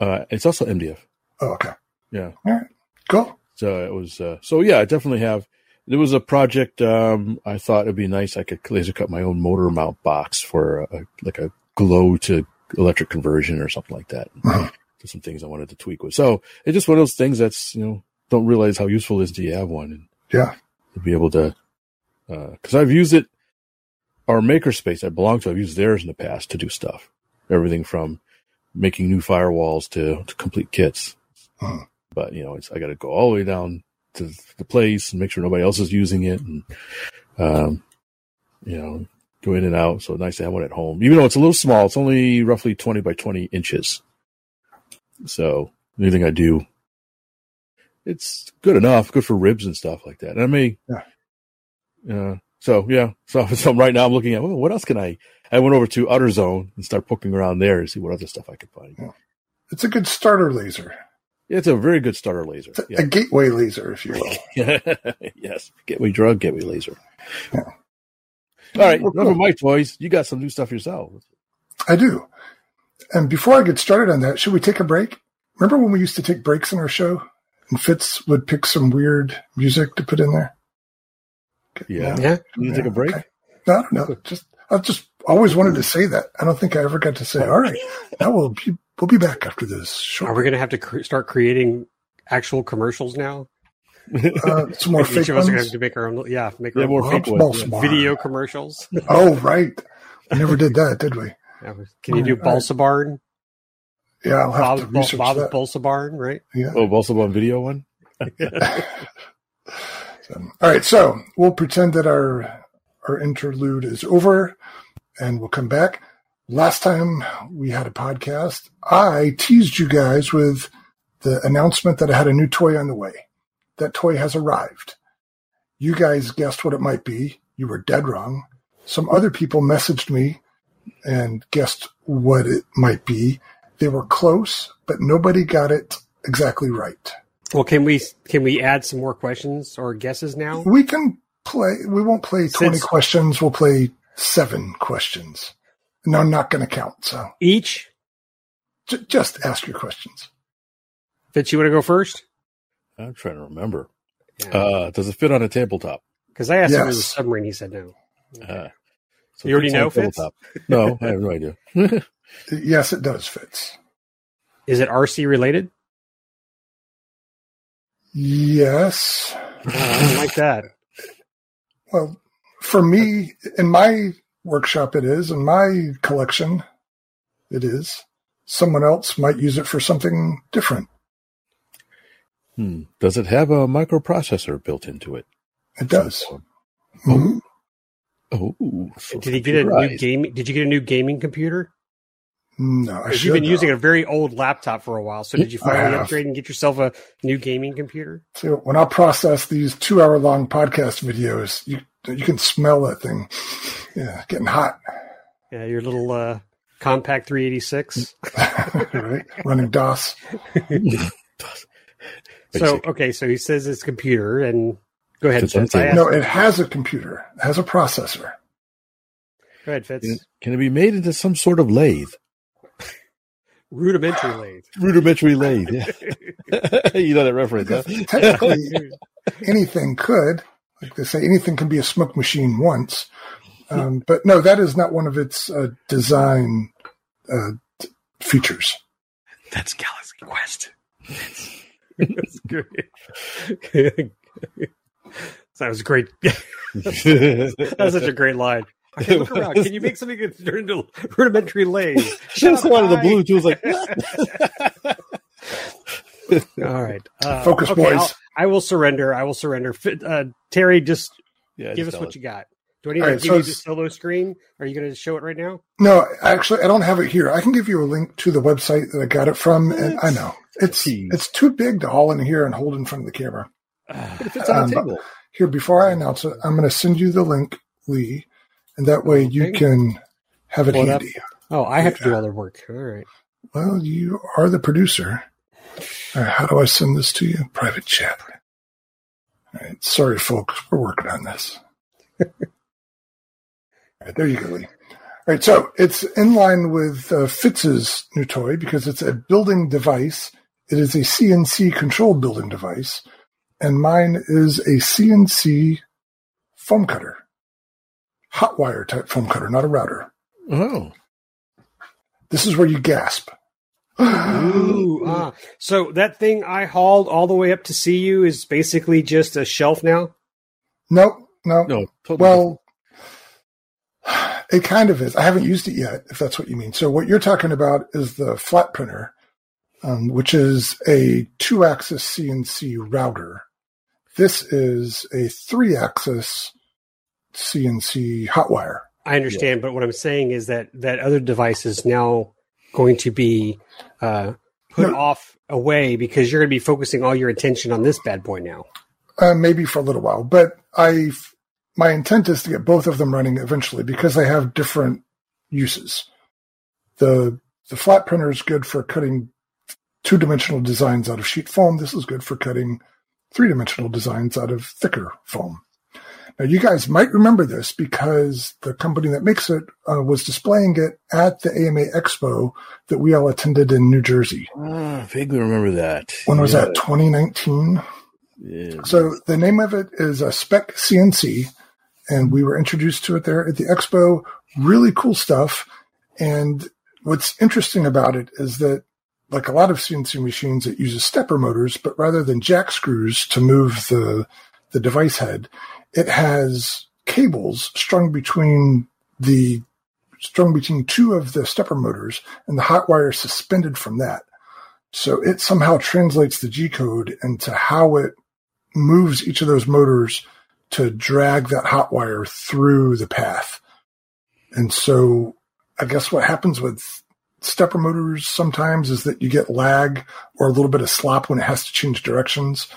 uh, it's also MDF. Oh, okay. Yeah. All right. Cool. So it was, uh, so yeah, I definitely have. There was a project, um, I thought it'd be nice. I could laser cut my own motor mount box for a, like a glow to electric conversion or something like that. Just some things I wanted to tweak with. So it's just one of those things that's, you know, don't realize how useful it is to have one and Yeah. to be able to, uh, cause I've used it, our makerspace I belong to, I've used theirs in the past to do stuff. Everything from making new firewalls to, to complete kits. Mhm. But, you know, it's, I got to go all the way down to the place and make sure nobody else is using it and, um, you know, go in and out. So nice to have one at home, even though it's a little small. It's only roughly 20 by 20 inches. So anything I do, it's good enough, good for ribs and stuff like that. And I may, Yeah. Uh, so yeah, so, so right now I'm looking at, well, what else can I, I went over to Outerzone and start poking around there to see what other stuff I could find. Yeah. It's a good starter laser. It's a very good starter laser. Yeah. a gateway laser, if you will. yes. Gateway drug, gateway laser. Yeah. All right. Well, Enough cool. my toys. You got some new stuff yourself. I do. And before I get started on that, should we take a break? Remember when we used to take breaks in our show and Fitz would pick some weird music to put in there? Okay, Yeah. no? Yeah. You need to take a break? Okay. No, I. Just I just always wanted to say that. I don't think I ever got to say. All right, now we'll be we'll be back after this. Are we going to have to cre- start creating actual commercials now? uh, some more Each fake of us are going to have to make our own. Yeah, make our Yeah, own more fake ones. Balsa video commercials. Oh, right. We never did that, did we? Yeah, Can you do All right. Balsa Barn? Yeah, I'll have Bob, to research Bob's that. Balsa Barn, right? Yeah. Oh, also on video one? So, um, all right, so we'll pretend that our our interlude is over, and we'll come back. Last time we had a podcast, I teased you guys with the announcement that I had a new toy on the way. That toy has arrived. You guys guessed what it might be. You were dead wrong. Some other people messaged me and guessed what it might be. They were close, but nobody got it exactly right. Well, can we can we add some more questions or guesses now? We can play. We won't play twenty Since- questions. We'll play seven questions. No, I'm not going to count. So Each. j- just ask your questions. Fitz, you want to go first? I'm trying to remember. Yeah. Uh, does it fit on a tabletop? Because I asked him if it was a submarine. He said no. Uh, so You already know, Fitz? No, I have no idea. Yes, it does Fitz. Is it RC related? Yes. Oh, I like that. Well, for me, in my workshop, it is. In my collection, it is. Someone else might use it for something different. Hmm. Does it have a microprocessor built into it? It does. Oh, Mhm. oh, so Did he get a new computerized. gaming? Did you get a new gaming computer? No, I 'Cause should. you've been though. using a very old laptop for a while. So did you finally upgrade and get yourself a new gaming computer? So when I process these two-hour-long podcast videos, you you can smell that thing. Yeah, getting hot. Yeah, your little uh, compact 386. right? Running DOS. so okay, so he says it's computer, and go ahead, Fitz. I No, it has a computer. It has a processor. Go ahead, Fitz. Can, can it be made into some sort of lathe? Rudimentary lathe. Rudimentary lathe. Yeah. you know that reference, huh? Technically, anything could. Like they say, anything can be a smoke machine once. Um, but no, that is not one of its uh, design uh, t- features. That's Galaxy Quest. That's good. that was great. that was such a great line. Okay, look around. Can you make something that's turned into rudimentary lathe? Shut Just up, one of the guy. blue tools like All right. Uh, Focus, okay, boys. I'll- I will surrender. I will surrender. Uh, Terry, just yeah, give us what tell you got. Do I need All to right, give so you the solo screen? Are you going to show it right now? No, actually, I don't have it here. I can give you a link to the website that I got it from, and I know it's Jeez. it's too big to haul in here and hold in front of the camera. it. But if it's on Um, the table. Here, before I announce it, I'm going to send you the link, Lee, and that way you can have it up. handy. Oh, I have to do all the work. All right. Well, you are the producer. All right, how do I send this to you? Private chat. All right, sorry, folks, we're working on this. all right, there you go, Lee. All right, so it's in line with uh, Fitz's new toy because it's a building device. It is a CNC controlled building device, and mine is a CNC foam cutter, hot wire type foam cutter, not a router. Oh. This is where you gasp. Ooh, ah. So that thing I hauled all the way up to see you is basically just a shelf now? No, no, No, totally Well, it kind of is. I haven't used it yet, if that's what you mean. So what you're talking about is the flat printer, um, which is a two-axis CNC router. This is a three-axis CNC hot wire. I understand, but what I'm saying is that that other device is now going to be uh, put No. off away because you're going to be focusing all your attention on this bad boy now. Uh, maybe for a little while, but I, my intent is to get both of them running eventually because they have different uses. The the flat printer is good for cutting two dimensional designs out of sheet foam. This is good for cutting three dimensional designs out of thicker foam. Now, you guys might remember this because the company that makes it uh, was displaying it at the AMA Expo that we all attended in New Jersey. Ah, vaguely remember that. When was Yeah. that? 2019. Yeah. So the name of it is a SpecCNC, and we were introduced to it there at the expo. Really cool stuff. And what's interesting about it is that, like a lot of CNC machines, it uses stepper motors, but rather than jack screws to move the the device head, it has cables strung between the strung between two of the stepper motors, and the hot wire suspended from that. So it somehow translates the G code into how it moves each of those motors to drag that hot wire through the path. And so I guess what happens with stepper motors sometimes is that you get lag or a little bit of slop when it has to change directions.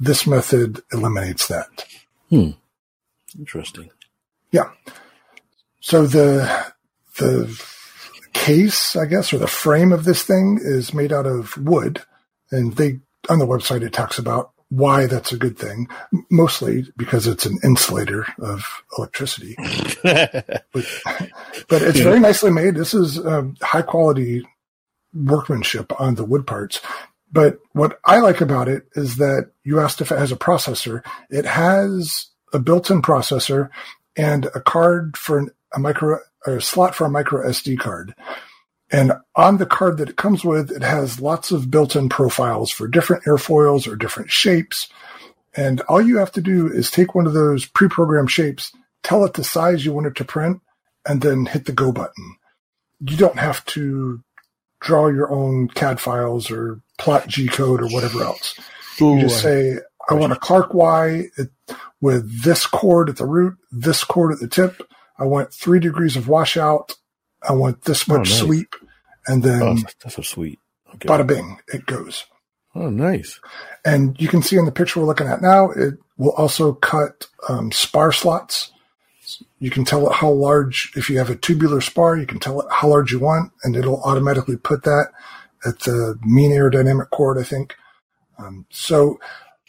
This method eliminates that. Interesting. Yeah. So the the case, I guess, or the frame of this thing is made out of wood, and they on the website it talks about why that's a good thing. Mostly because it's an insulator of electricity, but, but it's very nicely made. This is um, high quality workmanship on the wood parts. But what I like about it is that you asked if it has a processor. It has a built-in processor and a card for an, a micro or a slot for a micro SD card. And on the card that it comes with, it has lots of built-in profiles for different airfoils or different shapes. And all you have to do is take one of those pre-programmed shapes, tell it the size you want it to print, and then hit the go button. You don't have to draw your own CAD files or plot G code or whatever else. Ooh, You just say, I want a Clark Y with this chord at the root, this chord at the tip. I want three degrees of washout. I want this Oh, much nice. sweep. And oh, then that's so sweet. Okay. bada bing, it goes. Oh, nice. And you can see in the picture we're looking at now, it will also cut um, spar slots. You can tell it how large, if you have a tubular spar, you can tell it how large you want, and it'll automatically put that at the mean aerodynamic chord, I think. Um, so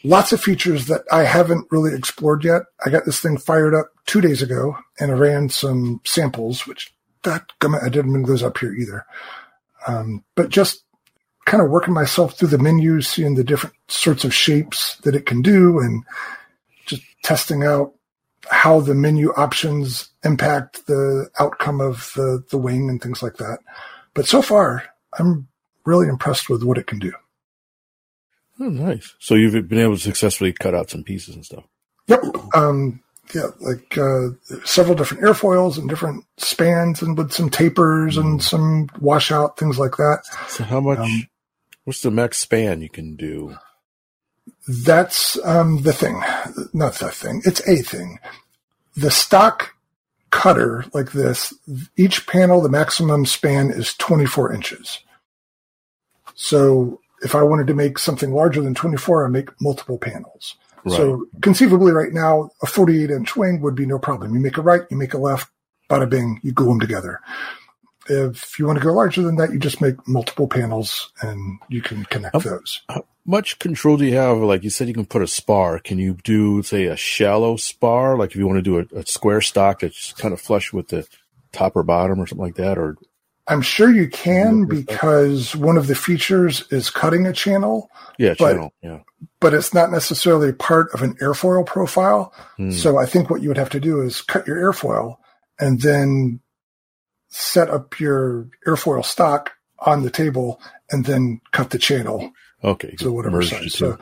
lots of features that I haven't really explored yet. I got this thing fired up two days ago and I ran some samples, which that I didn't bring those up here either. Um, but just kind of working myself through the menus, seeing the different sorts of shapes that it can do, and just testing out how the menu options impact the outcome of the, the wing and things like that. But so far, I'm really impressed with what it can do. Oh, nice. So you've been able to successfully cut out some pieces and stuff. Yep. Um, yeah, like uh, several different airfoils and different spans, and with some tapers and some washout things like that. So how much? Um, what's the max span you can do? That's um, the thing. Not the thing. It's a thing. The stock cutter like this, each panel, the maximum span is 24 inches. So if I wanted to make something larger than 24, I make multiple panels. Right. So conceivably right now, a 48 inch wing would be no problem. You make a right, you make a left, bada bing, you glue them together. If you want to go larger than that, you just make multiple panels and you can connect Oh. those. How much control do you have? Like you said, you can put a spar. Can you do, say, a shallow spar? Like if you want to do a, a square stock that's kind of flush with the top or bottom or something like that? Or I'm sure you can Look at that. because one of the features is cutting a channel, yeah, But- channel. Yeah. but it's not necessarily part of an airfoil profile. Hmm. So I think what you would have to do is cut your airfoil and then set up your airfoil stock on the table and then cut the channel Okay. So whatever size. So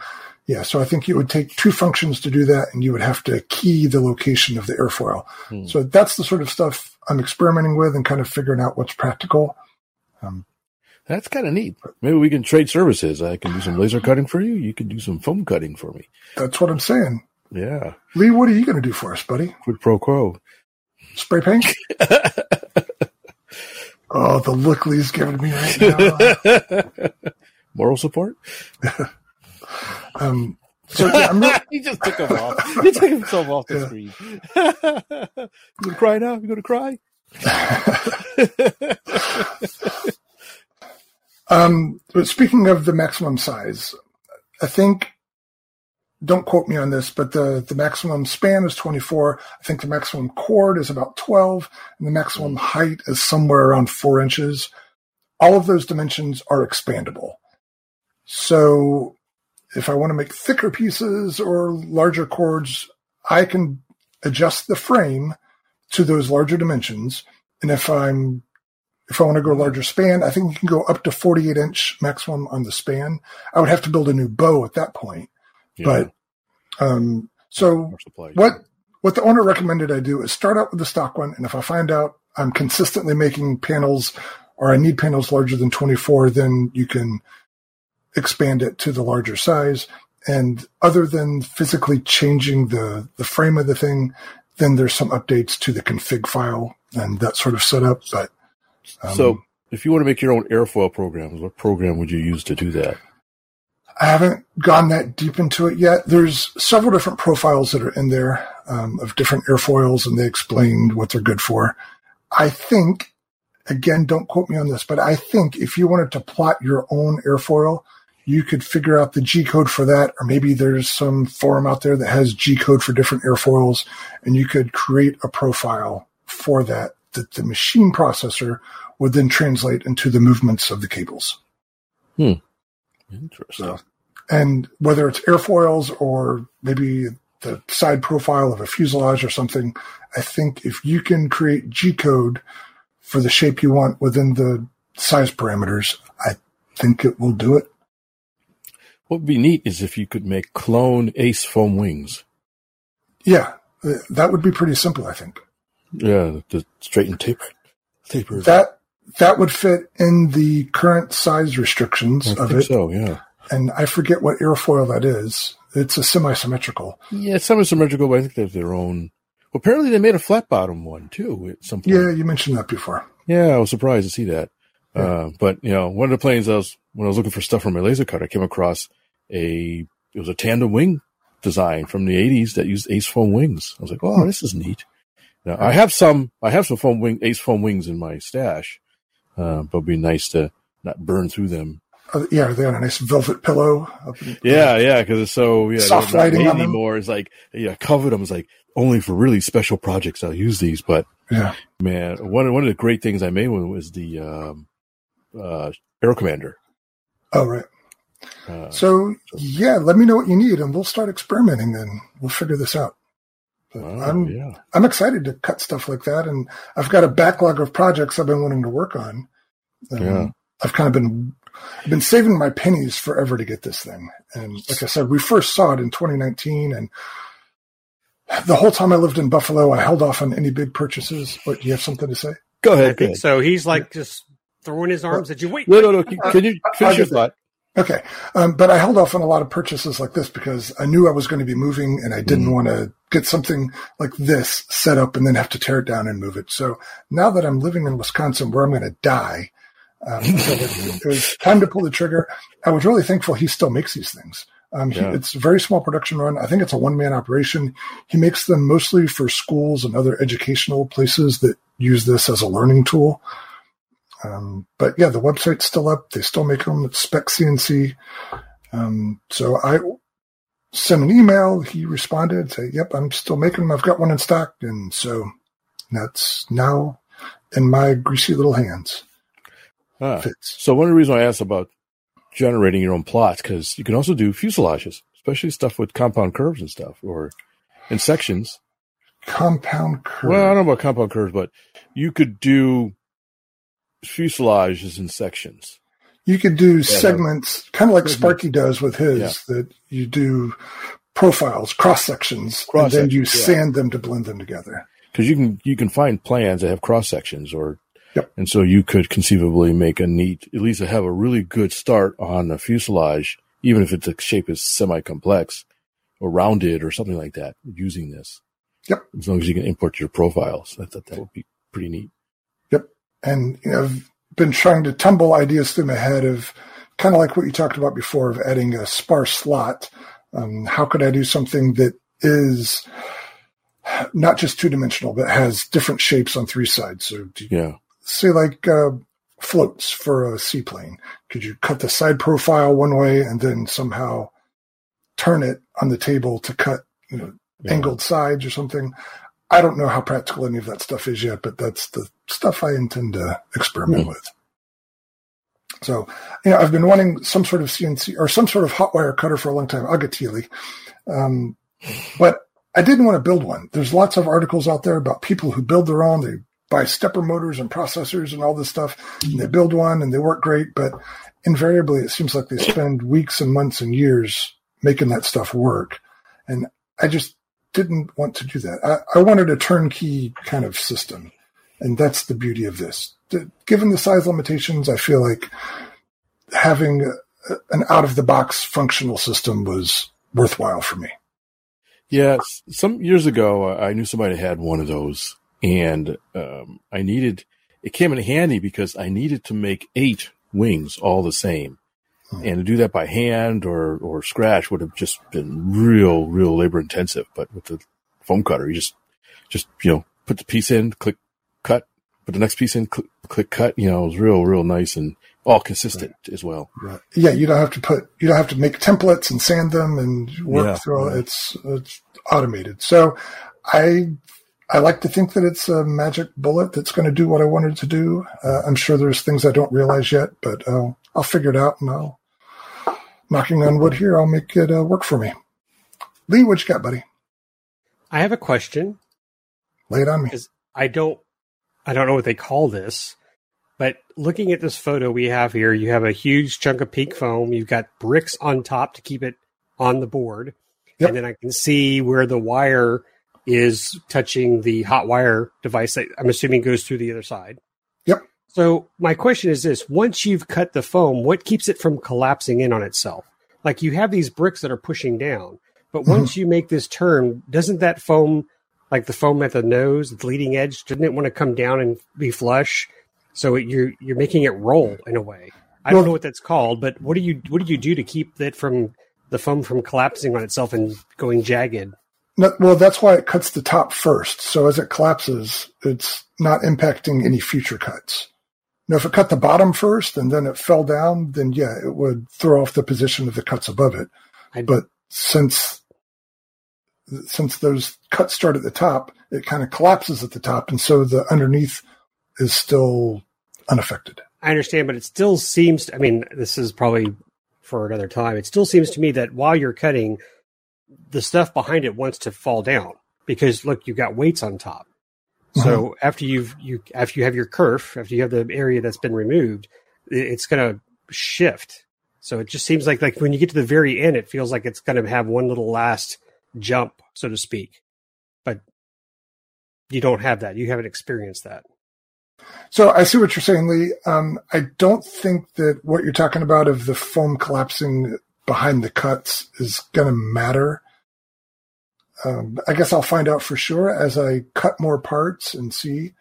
yeah, so I think it would take two functions to do that and you would have to key the location of the airfoil. Hmm. So that's the sort of stuff I'm experimenting with and kind of figuring out what's practical. That's kind of neat. Maybe we can trade services. I can do some laser cutting for you. You can do some foam cutting for me. That's what I'm saying. Yeah. Lee, what are you going to do for us, buddy? Quid pro quo. Spray paint? oh, the look Lee's giving me right now. Moral support? Um, so yeah, really, he just took him off. He took himself off the Yeah. screen. you gonna cry now? You gonna cry? um, but speaking of the maximum size, I think, don't quote me on this, but the, the maximum span is 24. I think the maximum chord is about 12 and the maximum height is somewhere around four inches. All of those dimensions are expandable. So if I want to make thicker pieces or larger chords, I can adjust the frame to those larger dimensions. And if I'm if I want to go larger span, I think you can go up to 48 inch maximum on the span. I would have to build a new bow at that point. Yeah, But um, so what what the owner recommended I do is start out with the stock one, and if I find out I'm consistently making panels or I need panels larger than 24, then you can expand it to the larger size. And other than physically changing the the frame of the thing, then there's some updates to the config file and that sort of setup. But um, So, if you want to make your own airfoil programs, what program would you use to do that? I haven't gone that deep into it yet. There's several different profiles that are in there um, of different airfoils, and they explained what they're good for. I think, again, don't quote me on this, but I think if you wanted to plot your own airfoil, you could figure out the G code for that, or maybe there's some forum out there that has G code for different airfoils, and you could create a profile for that that the machine processor would then translate into the movements of the cables. Hmm. Interesting. So, and whether it's airfoils or maybe the side profile of a fuselage or something. I think if you can create G code for the shape you want within the size parameters, I think it will do it. What would be neat is if you could make clone Ace foam wings. Yeah, that would be pretty simple, I think. Yeah, the straight and taper. Taper. That that would fit in the current size restrictions I of think it. so, yeah. And I forget what airfoil that is. It's a semi-symmetrical. Yeah, it's semi-symmetrical, but I think they have their own. Well, apparently, they made a flat bottom one too at some point. Yeah, you mentioned that before. Yeah, I was surprised to see that. Uh, but you know, one of the planes I was when I was looking for stuff for my laser cutter, I came across a it was a tandem wing design from the '80s that used Ace foam wings. I was like, oh, this is neat. Now, I have some I have some foam wing Ace foam wings in my stash, uh, but it'd be nice to not burn through them. Uh, yeah, they on a nice velvet pillow. In- Yeah, yeah, because it's so yeah, Soft lighting on anymore. It's like yeah, covered them. It's like only for really special projects I'll use these. But yeah. man, one one of the great things I made was the um, uh, Aero Commander. Oh, right. Uh, So yeah, let me know what you need, and we'll start experimenting. Then we'll figure this out. But wow, I'm yeah, I'm excited to cut stuff like that, and I've got a backlog of projects I've been wanting to work on. Um, Yeah. I've kind of been I've been saving my pennies forever to get this thing, and like I said, we first saw it in 2019, and the whole time I lived in Buffalo, I held off on any big purchases. But do you have something to say? go I ahead. Go think ahead. so. He's like just throwing his arms at you. Wait, No, no, no. Can, can you finish your thought? Okay, um, but I held off on a lot of purchases like this because I knew I was going to be moving, and I didn't Mm. want to get something like this set up and then have to tear it down and move it. So now that I'm living in Wisconsin, where I'm going to die, um, I felt like it was time to pull the trigger. I was really thankful he still makes these things. Um, he, Yeah. it's a very small production run. I think it's a one man operation. He makes them mostly for schools and other educational places that use this as a learning tool. Um, but yeah, the website's still up. They still make them. It's SpecCNC. Um, so I sent an email. He responded, say, "Yep, I'm still making them. I've got one in stock." And so that's now in my greasy little hands. Ah, so one of the reasons I asked about generating your own plots because you can also do fuselages, especially stuff with compound curves and stuff, or in sections. Compound curves. Well, I don't know about compound curves, but you could do fuselages in sections. you could do segments, kind of like Sparky does with his. Yeah. That you do profiles, cross sections, and then you yeah. sand them to blend them together. because you can you can find plans that have cross sections or Yep. and so you could conceivably make a neat at least have a really good start on a fuselage even if it's shape is semi complex or rounded or something like that using this Yep. as long as you can import your profiles i thought that would be pretty neat and you know, I've been trying to tumble ideas through my head of kind of like what you talked about before of adding a spar slot. Um, how could I do something that is not just two dimensional, but has different shapes on three sides? So, do you, yeah say like uh, floats for a seaplane, could you cut the side profile one way and then somehow turn it on the table to cut you know, Yeah. angled sides or something. I don't know how practical any of that stuff is yet, but that's the stuff I intend to experiment Hmm. with. So, you know, I've been wanting some sort of CNC or some sort of hot wire cutter for a long time, Agatili. Um, but I didn't want to build one. There's lots of articles out there about people who build their own. They buy stepper motors and processors and all this stuff, and they build one and they work great. But invariably, it seems like they spend weeks and months and years making that stuff work. And I just didn't want to do that. I, I wanted a turnkey kind of system. And that's the beauty of this. Given the size limitations, I feel like having a, an out of the box functional system was worthwhile for me. Yeah, some years ago, I knew somebody had one of those, and um, I needed. It came in handy because I needed to make eight wings all the same, Hmm. and to do that by hand or or scratch would have just been real, real labor intensive. But with the foam cutter, you just just you know put the piece in, click, cut, put the next piece in, click, click cut. You know, it was real, real nice and all consistent as well. Right. Yeah, you don't have to put, you don't have to make templates and sand them and work Yeah, through. right. It's it's automated. So I I like to think that it's a magic bullet that's going to do what I wanted to do. Uh, I'm sure there's things I don't realize yet, but uh, I'll figure it out and I'll knocking on wood here. I'll make it uh, work for me. Lee, what you got, buddy? I have a question. Lay it on me. I don't I don't know what they call this, but looking at this photo we have here, you have a huge chunk of peak foam. You've got bricks on top to keep it on the board. Yep. And then I can see where the wire is touching the hot wire device that I'm assuming goes through the other side. Yep. So my question is this once you've cut the foam, what keeps it from collapsing in on itself? Like you have these bricks that are pushing down, but Mm-hmm. once you make this turn, doesn't that foam, like the foam at the nose, the leading edge, it want to come down and be flush? So it, you're you're making it roll in a way. I don't know what that's called, but what do you what do you do to keep it from the foam from collapsing on itself and going jagged? No, well, that's why it cuts the top first. So as it collapses, it's not impacting any future cuts. Now, if it cut the bottom first and then it fell down, then yeah, it would throw off the position of the cuts above it. I- But since since those cuts start at the top, it kind of collapses at the top, and so the underneath is still unaffected. I understand, but it still seems. I mean, this is probably for another time. It still seems to me that while you're cutting, the stuff behind it wants to fall down because look, you've got weights on top. So mm-hmm. after you've you after you have your kerf, after you have the area that's been removed, it's going to shift. So it just seems like like when you get to the very end, it feels like it's going to have one little last jump, so to speak. But you don't have that. You haven't experienced that. So I see what you're saying, Lee. Um, I don't think that what you're talking about of the foam collapsing behind the cuts is going to matter. Um, I guess I'll find out for sure as I cut more parts and see.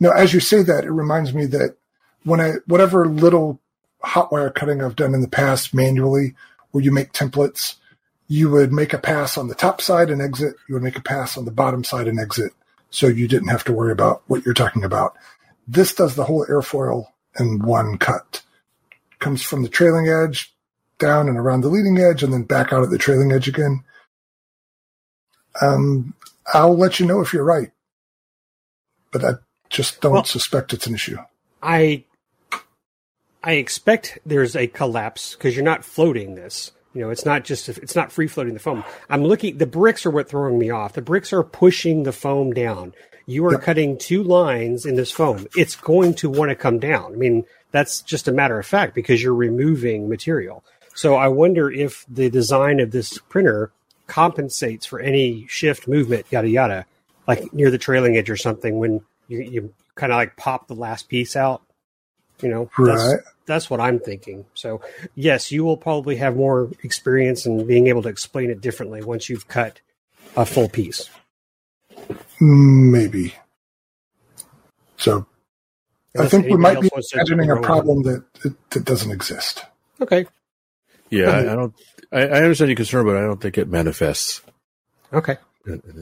Now, as you say that, it reminds me that when I, whatever little hot wire cutting I've done in the past manually, where you make templates, you would make a pass on the top side and exit. You would make a pass on the bottom side and exit. So you didn't have to worry about what you're talking about. This does the whole airfoil in one cut. Comes from the trailing edge down and around the leading edge and then back out at the trailing edge again. Um, I'll let you know if you're right, but I just don't Well- suspect it's an issue. I I expect there's a collapse because you're not floating this. You know, it's not just it's not free floating the foam. I'm looking. The bricks are what throwing me off. The bricks are pushing the foam down. You are Yep. cutting two lines in this foam. It's going to want to come down. I mean, that's just a matter of fact because you're removing material. So I wonder if the design of this printer compensates for any shift, movement, yada yada, like near the trailing edge or something when you, you kind of like pop the last piece out. You know, that's, Right. that's what I'm thinking. So, yes, you will probably have more experience in being able to explain it differently once you've cut a full piece. Maybe. So I think we might be imagining a problem that, that, that doesn't exist. Okay. Yeah, I, I don't. I, I understand your concern, but I don't think it manifests Okay.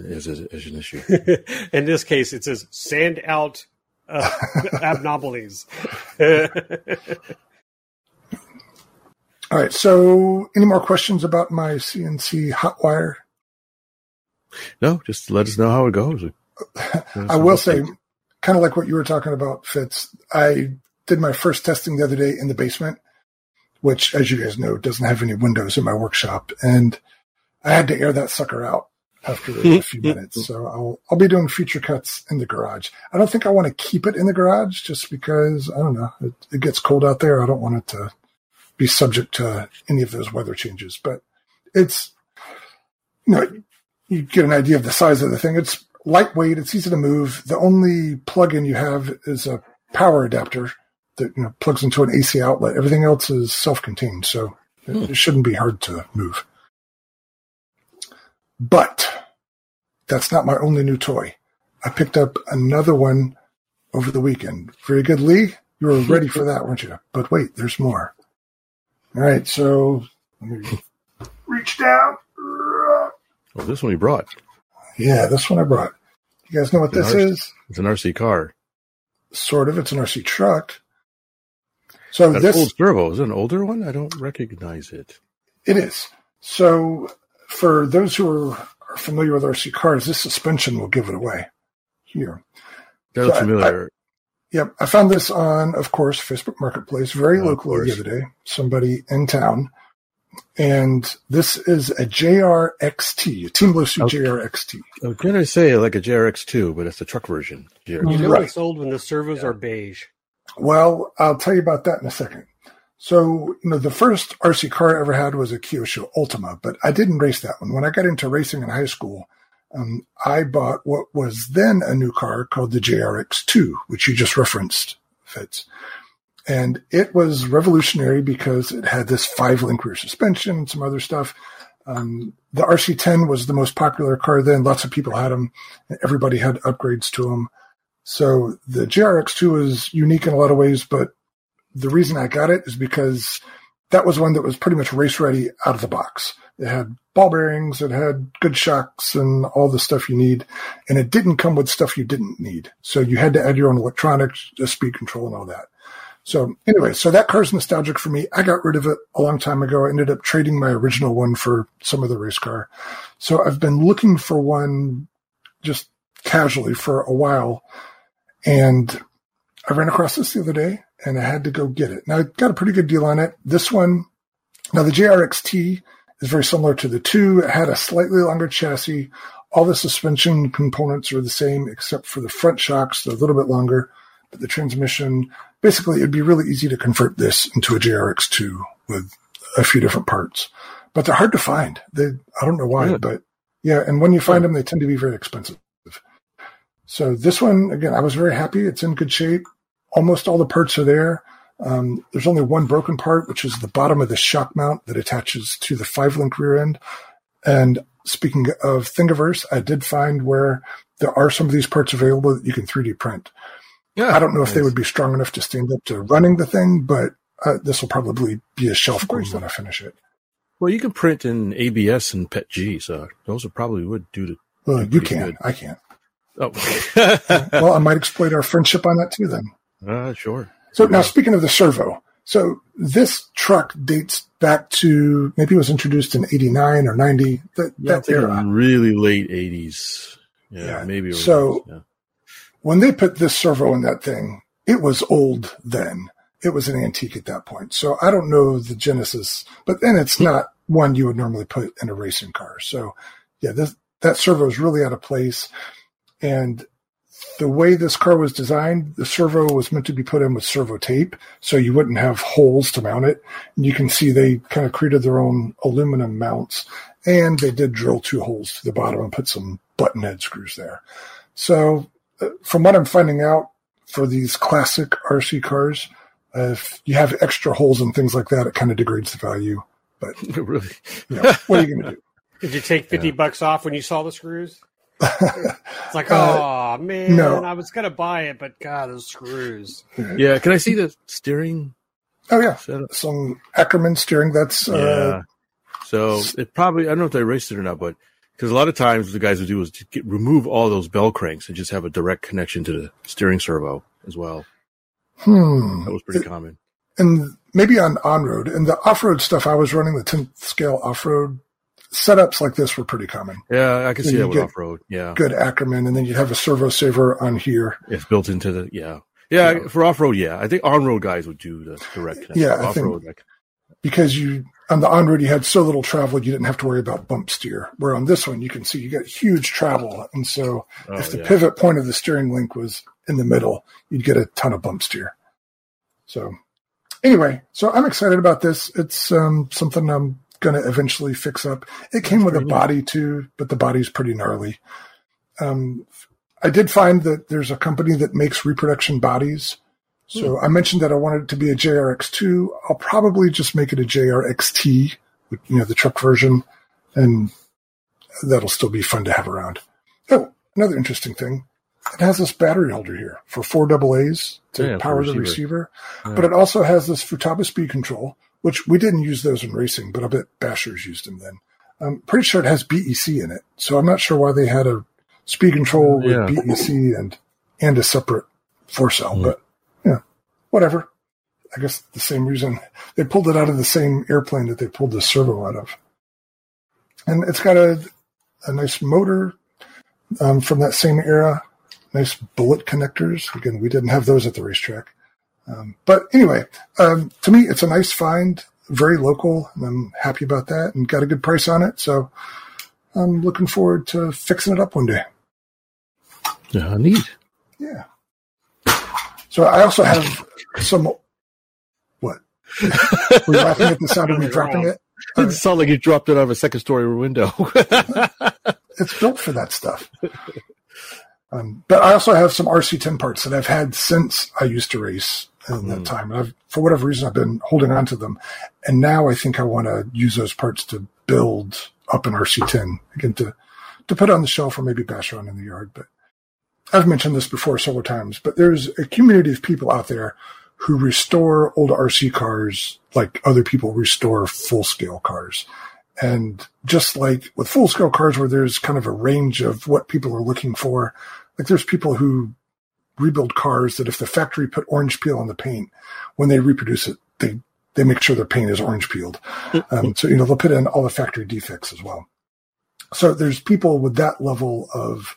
as, as, as an issue. In this case, it says sand out uh, abnormalities. All right. So any more questions about my CNC hot wire? No, just let us know how it goes. I will say, kind of like what you were talking about, Fitz. I did my first testing the other day in the basement, which, as you guys know, doesn't have any windows in my workshop, and I had to air that sucker out after a few minutes. So I'll I'll be doing feature cuts in the garage. I don't think I want to keep it in the garage just because I don't know it, it gets cold out there. I don't want it to be subject to any of those weather changes, but it's you know you get an idea of the size of the thing. It's lightweight. It's easy to move. The only plug-in you have is a power adapter that you know plugs into an AC outlet. Everything else is self-contained, so it, it shouldn't be hard to move. But that's not my only new toy. I picked up another one over the weekend. Very good, Lee. You were ready for that, weren't you? But wait, there's more. All right, so let me reach down. Oh, this one you brought. Yeah, this one I brought. You guys know what this Nice. is? It's an RC car. Sort of. It's an RC truck. So That's this old servo. Is it an older one? I don't recognize it. it is. So for those who are, are familiar with RC cars, this suspension will give it away. Here. That looks So I- familiar. Yep. I found this on, of course, Facebook Marketplace very Oh, of locally the other day. Somebody in town and this is a JRXT, a Team Losi Okay. JRXT. I was going to say like a JRX2, but it's the truck version. JRX. You know Right. it's old when the servos are beige. Well, I'll tell you about that in a second. So, you know, the first RC car I ever had was a Kyosho Ultima, but I didn't race that one. When I got into racing in high school, um, I bought what was then a new car called the JRX2, which you just referenced, Fitz. And it was revolutionary because it had this five link rear suspension and some other stuff. Um, the RC10 was the most popular car then. Lots of people had them. Everybody had upgrades to them. So the JRX2 is unique in a lot of ways, but the reason I got it is because that was one that was pretty much race ready out of the box. It had ball bearings, it had good shocks and all the stuff you need. And it didn't come with stuff you didn't need. So you had to add your own electronics, speed control and all that. So anyway, so that car's nostalgic for me. I got rid of it a long time ago. I ended up trading my original one for some other race car. So I've been looking for one just casually for a while. And I ran across this the other day and I had to go get it. Now I got a pretty good deal on it. This one, now the JRXT is very similar to the two. It had a slightly longer chassis. All the suspension components are the same except for the front shocks. They're a little bit longer, but the transmission, basically it'd be really easy to convert this into a JRX2 with a few different parts, but they're hard to find. They, I don't know why, but yeah. And when you find them, they tend to be very expensive. So this one, again, I was very happy. It's in good shape. Almost all the parts are there. Um, there's only one broken part, which is the bottom of the shock mount that attaches to the five link rear end. And speaking of Thingiverse, I did find where there are some of these parts available that you can 3D print. Yeah, I don't know if they would be strong enough to stand up to running the thing, but uh, this will probably be a shelf queen when I finish it. Well, you can print in ABS and PETG, so those are probably would do the. Well, you can. good. I can't. Oh, Well, I might exploit our friendship on that too then. Uh, sure. So now speaking of the servo, so this truck dates back to maybe it was introduced in 89 or 90, that, Yeah, that era. really late '80s. Yeah, Yeah. maybe. So- yeah. When they put this servo in that thing, it was old then. It was an antique at that point. So I don't know the genesis, but then it's not one you would normally put in a racing car. So yeah, this, that servo is really out of place. And the way this car was designed, the servo was meant to be put in with servo tape, so you wouldn't have holes to mount it. And you can see they kind of created their own aluminum mounts, and they did drill two holes to the bottom and put some button head screws there. So, uh, from what I'm finding out for these classic RC cars, uh, if you have extra holes and things like that, it kind of degrades the value. But really. You know, what are you going to do? Did you take fifty Yeah. bucks off when you saw the screws? It's like, oh man, no. I was gonna buy it, but God, those screws. Yeah, can I see the steering oh yeah, setup? some Ackerman steering. That's uh, yeah. So it probably I don't know if they erased it or not, but because a lot of times what the guys would do is to get, remove all those bell cranks and just have a direct connection to the steering servo as well. hmm. That was pretty common. and maybe on on road and the off road stuff I was running the 10th scale off road setups like this were pretty common. Yeah, I can see that with off road. Yeah, Good Ackerman, and then you'd have a servo saver on here. it's built into the yeah. Yeah, Yeah. for off road, yeah. I think on road guys would do the direct connection. Yeah, I off think- road, like, because you on the on road you had so little travel you didn't have to worry about bump steer. Where on this one you can see you got huge travel, and so oh, if the yeah. pivot point of the steering link was in the middle, you'd get a ton of bump steer. So anyway, so I'm excited about this. It's um, something I'm going to eventually fix up. It came with a pretty neat. body too, but the body's pretty gnarly. Um, I did find that there's a company that makes reproduction bodies. So Hmm. I mentioned that I wanted it to be a JRX2. I'll probably just make it a JRXT, you know, the truck version, and that'll still be fun to have around. Oh, another interesting thing. It has this battery holder here for four double A's to Yeah, power the receiver. receiver, Yeah. but it also has this Futaba speed control, which we didn't use those in racing, but I bet Bashers used them then. I'm pretty sure it has BEC in it, so I'm not sure why they had a speed control with Yeah. BEC and and a separate four cell, Mhm. but yeah, whatever. I guess the same reason they pulled it out of the same airplane that they pulled the servo out of, and it's got a a nice motor um, from that same era. Nice bullet connectors. Again, we didn't have those at the racetrack. Um, but anyway, um, to me, it's a nice find very local, and I'm happy about that and got a good price on it. So I'm looking forward to fixing it up one day. Yeah, neat. Yeah. So I also have some. What? Were you laughing at the sound of me dropping it? It sounded like you dropped it out of a second story window. it's built for that stuff. Um, but I also have some RC10 parts that I've had since I used to race in that mm. time. And I've, for whatever reason, I've been holding on to them. And now I think I want to use those parts to build up an RC10 again to, to put on the shelf or maybe bash around in the yard. But I've mentioned this before several times, but there's a community of people out there who restore old RC cars like other people restore full scale cars. And just like with full scale cars where there's kind of a range of what people are looking for, like there's people who rebuild cars that if the factory put orange peel on the paint, when they reproduce it, they, they make sure their paint is orange peeled. Um, so, you know, they'll put in all the factory defects as well. So there's people with that level of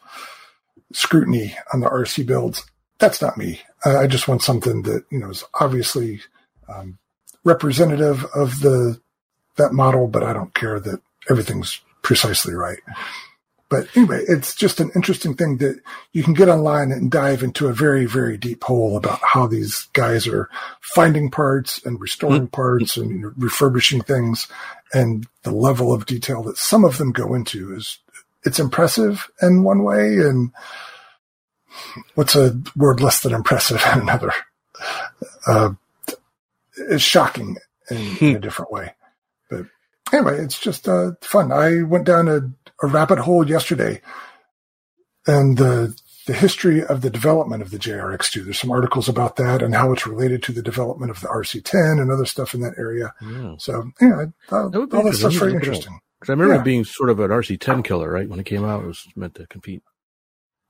scrutiny on the RC builds. That's not me. I just want something that, you know, is obviously, um, representative of the, that model, but I don't care that everything's precisely right. But anyway, it's just an interesting thing that you can get online and dive into a very, very deep hole about how these guys are finding parts and restoring parts and refurbishing things and the level of detail that some of them go into is it's impressive in one way and what's a word less than impressive in another? Uh, is shocking in, in, a different way. But anyway, it's just uh, fun. I went down a, a rabbit hole yesterday and the the history of the development of the JRX2. There's some articles about that and how it's related to the development of the RC10 and other stuff in that area. Yeah. So yeah, all that, all that stuff's very interesting. Because I remember yeah. being sort of an RC10 killer, right? When it came out, it was meant to compete.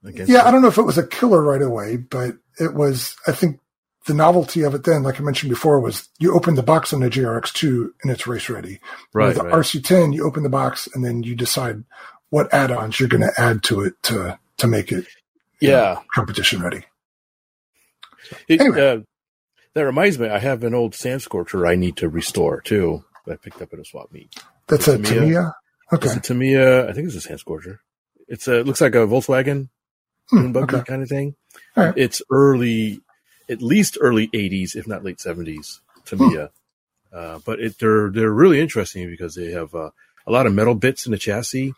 Against yeah, it. I don't know if it was a killer right away, but it was. I think the novelty of it then, like I mentioned before, was you open the box on the JRX2 and it's race ready. Right. With the right. RC10, you open the box and then you decide what add-ons you're going to add to it to to make it yeah know, competition ready. So, it, anyway. Uh, that reminds me, I have an old sand scorcher I need to restore too. I picked up at a swap meet. That's a Tamiya. Tamiya? Okay. It's a Tamiya. I think it's a sand scorcher. It's a it looks like a Volkswagen hmm, okay. kind of thing. Right. It's early at least early 80s, if not late 70s, Tamiya. Hmm. Uh, but it, they're they're really interesting because they have uh, a lot of metal bits in the chassis,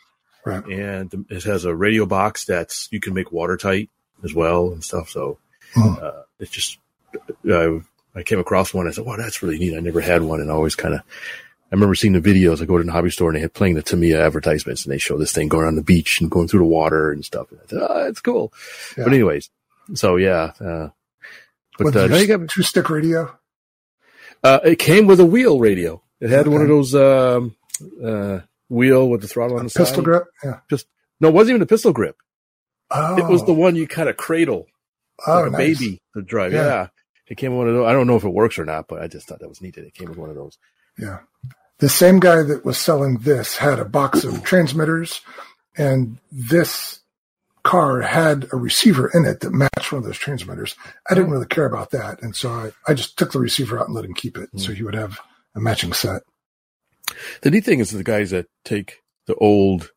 right. and it has a radio box that's you can make watertight as well and stuff. So hmm. uh, it's just uh, I came across one. I said, "Wow, that's really neat." I never had one, and I always kind of. I remember seeing the videos. I go to the hobby store and they had playing the Tamiya advertisements, and they show this thing going on the beach and going through the water and stuff. And I said, "Oh, it's cool." Yeah. But anyways, so yeah, uh, but uh, now you got two stick radio. Uh, it came with a wheel radio. It had okay. one of those um, uh, wheel with the throttle on the side. pistol side. grip. Yeah. Just no, it wasn't even a pistol grip. Oh. It was the one you kind of cradle oh, like a nice. baby to drive. Yeah. yeah. It came with one of those. I don't know if it works or not, but I just thought that was neat. It came with one of those. Yeah. The same guy that was selling this had a box of transmitters, and this car had a receiver in it that matched one of those transmitters. I didn't really care about that. And so I, I just took the receiver out and let him keep it. Mm. So he would have a matching set. The neat thing is the guys that take the old,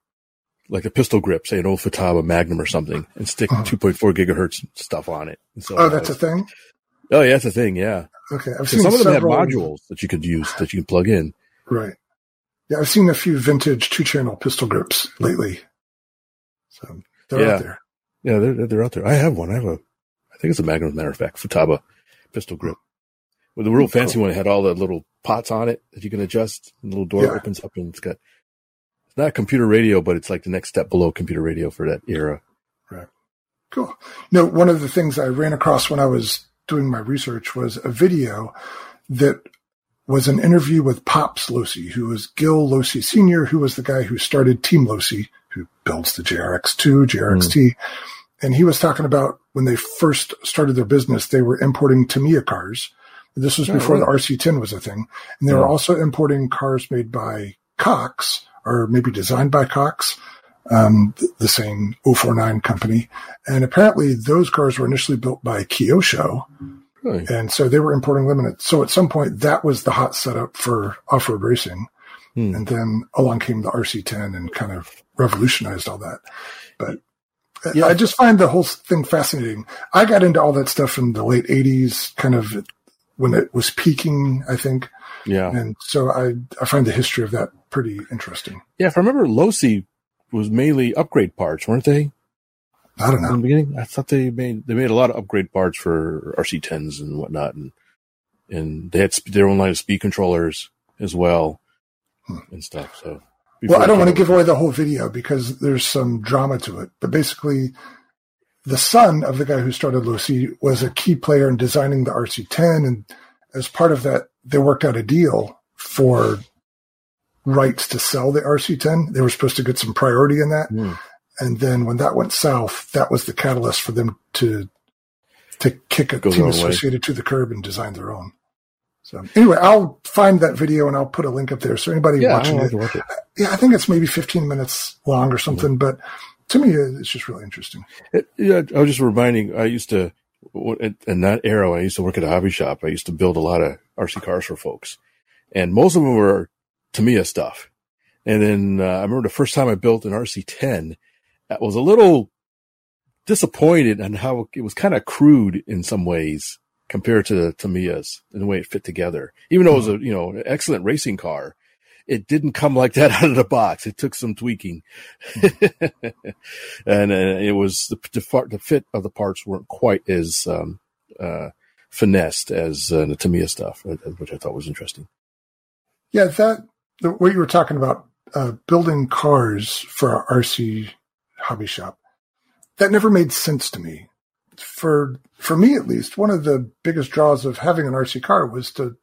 like a pistol grip, say an old Futaba Magnum or something, and stick uh-huh. 2.4 gigahertz stuff on it. So oh, that's a thing? Oh, yeah, that's a thing. Yeah. Okay. I've seen some of them have modules that you could use that you can plug in. Right. Yeah. I've seen a few vintage two channel pistol grips lately. So they're yeah. out there. Yeah, they're they're out there. I have one. I have a, I think it's a Magnum. Matter of fact, Futaba pistol grip with the real fancy cool. one. Had all the little pots on it that you can adjust. The little door yeah. opens up, and it's got. It's not a computer radio, but it's like the next step below computer radio for that era. Right. Cool. You know, one of the things I ran across when I was doing my research was a video that was an interview with Pops Losi, who was Gil Losi Sr., who was the guy who started Team Losi who builds the JRX2, JRXT. Mm. And he was talking about when they first started their business, they were importing Tamiya cars. This was before oh, the RC10 was a thing. And they were also importing cars made by Cox or maybe designed by Cox, um, the, the same 049 company. And apparently those cars were initially built by Kyosho, Really? And so they were importing limited. So at some point, that was the hot setup for off road racing. Hmm. And then along came the RC10 and kind of revolutionized all that. But Yeah. I just find the whole thing fascinating. I got into all that stuff in the late 80s, kind of when it was peaking, I think. Yeah. And so I, I find the history of that pretty interesting. Yeah. If I remember, Losi was mainly upgrade parts, weren't they? I don't know. In the beginning, I thought they made they made a lot of upgrade parts for RC10s and whatnot, and and they had sp- their own line of speed controllers as well Hmm. and stuff. So, Well, I don't want to give away the whole video because there's some drama to it. But basically, the son of the guy who started Losi was a key player in designing the RC10. And as part of that, they worked out a deal for rights to sell the RC10. They were supposed to get some priority in that. Hmm. And then when that went south, that was the catalyst for them to to kick a Go team way. associated to the curb and design their own. So anyway, I'll find that video and I'll put a link up there. So anybody Yeah, watching it, watch it. yeah, I think it's maybe 15 minutes long or something, but to me, it's just really interesting. It- yeah, I was just reminding. I used to in in that era. when I used to work at a hobby shop. I used to build a lot of RC cars for folks, and most of them were Tamiya stuff. And then uh, I remember the first time I built an RC10, I was a little disappointed on how it was kind of crude in some ways compared to the Tamiya's and the way it fit together. Even though it was a you know an excellent racing car, it didn't come like that out of the box. It took some tweaking, and uh, it was the, the the fit of the parts weren't quite as um, uh, finessed as uh, the Tamiya stuff, uh, which I thought was interesting. Yeah, that the, what you were talking about, uh, building cars for our RC hobby shop, that never made sense to me. For for me, at least, one of the biggest draws of having an RC car was to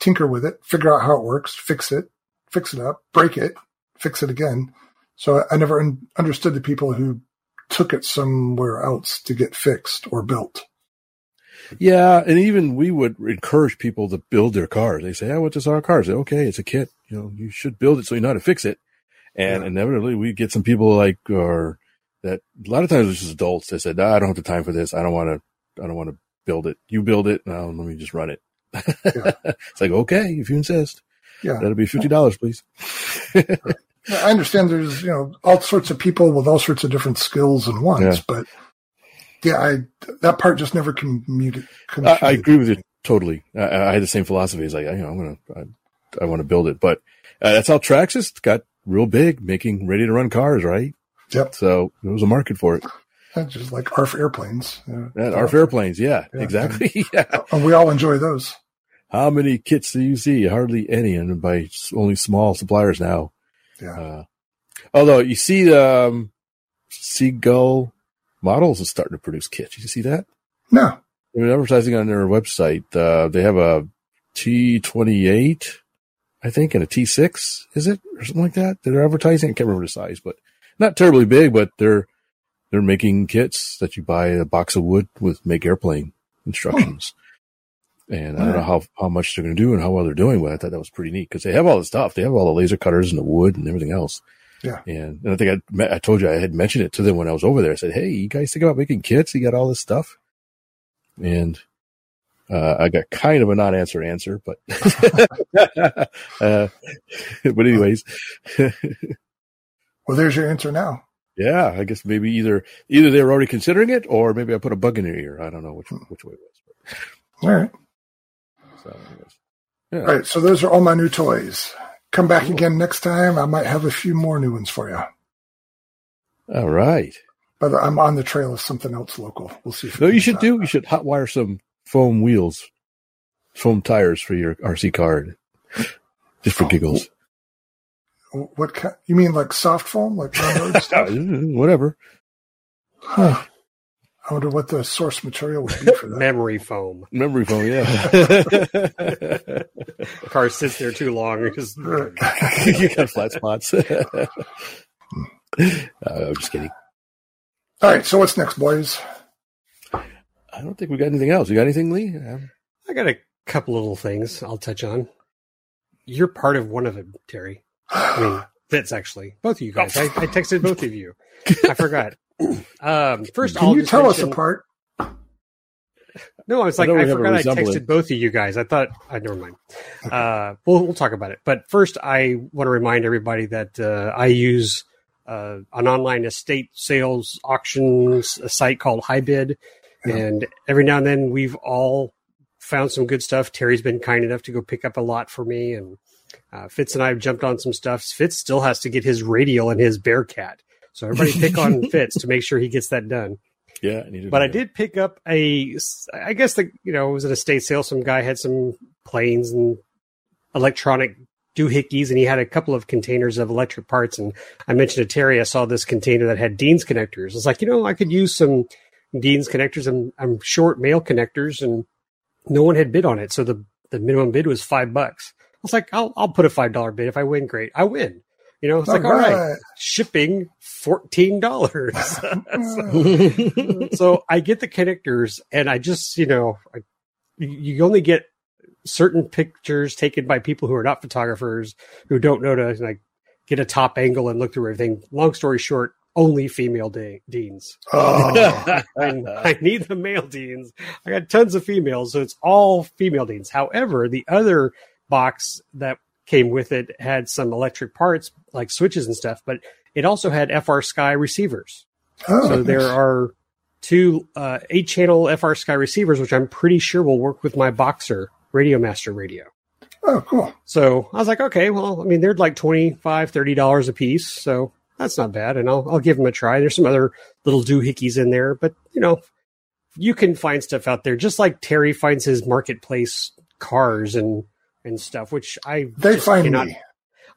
tinker with it, figure out how it works, fix it, fix it up, break it, fix it again. So I never un- understood the people who took it somewhere else to get fixed or built. Yeah, and even we would encourage people to build their cars. They say, "I want this on our cars." Okay, it's a kit. You know, you should build it so you know how to fix it. And Yeah. inevitably, we get some people like, or that a lot of times it's just adults. They said, nah, "I don't have the time for this. I don't want to. I don't want to build it. You build it. Now let me just run it." it's like, okay, if you insist, Yeah. that'll be fifty dollars, please. I understand there's, you know, all sorts of people with all sorts of different skills and wants, Yeah. but yeah, I, that part just never commuted. I, I agree with you totally. I, I had the same philosophy. It's like, you know, I'm gonna, I, I want to build it, but uh, that's how Traxxas got real big, making ready to run cars, right? Yep. So there was a market for it. Just like ARF airplanes. Uh, And ARF airplanes, yeah, Yeah. exactly. yeah. And we all enjoy those. How many kits do you see? Hardly any, and by only small suppliers now. Yeah. Uh, although you see the um, Seagull models is starting to produce kits. Did you see that? No. They're advertising on their website. Uh, they have a T28, I think, and a T6, is it? Or something like that. They're advertising. I can't remember the size, but not terribly big, but they're, they're making kits that you buy a box of wood with make airplane instructions. And I don't know how, how much they're going to do and how well they're doing, but I thought that was pretty neat because they have all the stuff. They have all the laser cutters and the wood and everything else. Yeah. And, and I think I, I told you I had mentioned it to them when I was over there. I said, Hey, you guys think about making kits? You got all this stuff. And, uh, I got kind of a non-answer answer, but, uh, but anyways, Well, there's your answer now. yeah, I guess maybe either, either they were already considering it or maybe I put a bug in your ear. I don't know which, hmm. which way it was. All right. So, yeah. All right. So those are all my new toys. Come back again next time. I might have a few more new ones for you. All right. But I'm on the trail of something else local. We'll see. If No, you should out. do. You should hotwire some foam wheels, foam tires for your RC car, just for giggles. What kind, you mean like soft foam, like stuff? Whatever. Huh. I wonder what the source material would be for that. Memory foam. Memory foam, yeah. Car sits there too long. Just, you got flat spots. uh, I'm just kidding. All right. So what's next, boys? I don't think we got anything else. You got anything, Lee? Um, I got a couple little things I'll touch on. You're part of one of them, Terry. I mean, Fitz actually. Both of you guys. I, I texted both of you. I forgot. Um, first, Can I'll you tell us apart? No, I was like, we I, forgot I texted both of you guys. I thought, I never mind. Uh, we'll, we'll talk about it. But first, I want to remind everybody that uh, I use uh, an online estate sales auctions a site called HighBid, Yeah. and every now and then we've all found some good stuff. Terry's been kind enough to go pick up a lot for me, and uh, Fitz and I have jumped on some stuff. Fitz still has to get his radial and his Bearcat, so everybody pick on Fitz to make sure he gets that done Yeah, I but I did pick up a, I guess the you know it was an estate sale. Some guy had some planes and electronic doohickeys, and he had a couple of containers of electric parts. And I mentioned to Terry, I saw this container that had Dean's connectors. I was like, you know, I could use some Dean's connectors. I'm I'm short male connectors, and no one had bid on it, so the the minimum bid was five bucks. I was like, I'll I'll put a five dollar bid if I win. Great, I win. You know, it's like all right, shipping fourteen dollars. so I get the connectors, and I just you know, I, you only get certain pictures taken by people who are not photographers who don't know to like get a top angle and look through everything. Long story short, only female de- deans. Oh, I, I need the male deans. I got tons of females, so it's all female deans. However, the other box that came with it had some electric parts like switches and stuff, but it also had FrSky receivers. oh, So there are two uh, eight channel FrSky receivers, which I'm pretty sure will work with my Boxer RadioMaster radio. Oh, cool. So I was like, okay, well, I mean, they're like $25, $30 a piece. So that's not bad. And I'll, I'll give them a try. There's some other little doohickeys in there, but you know, you can find stuff out there just like Terry finds his marketplace cars and, and stuff, which I They just find cannot, me.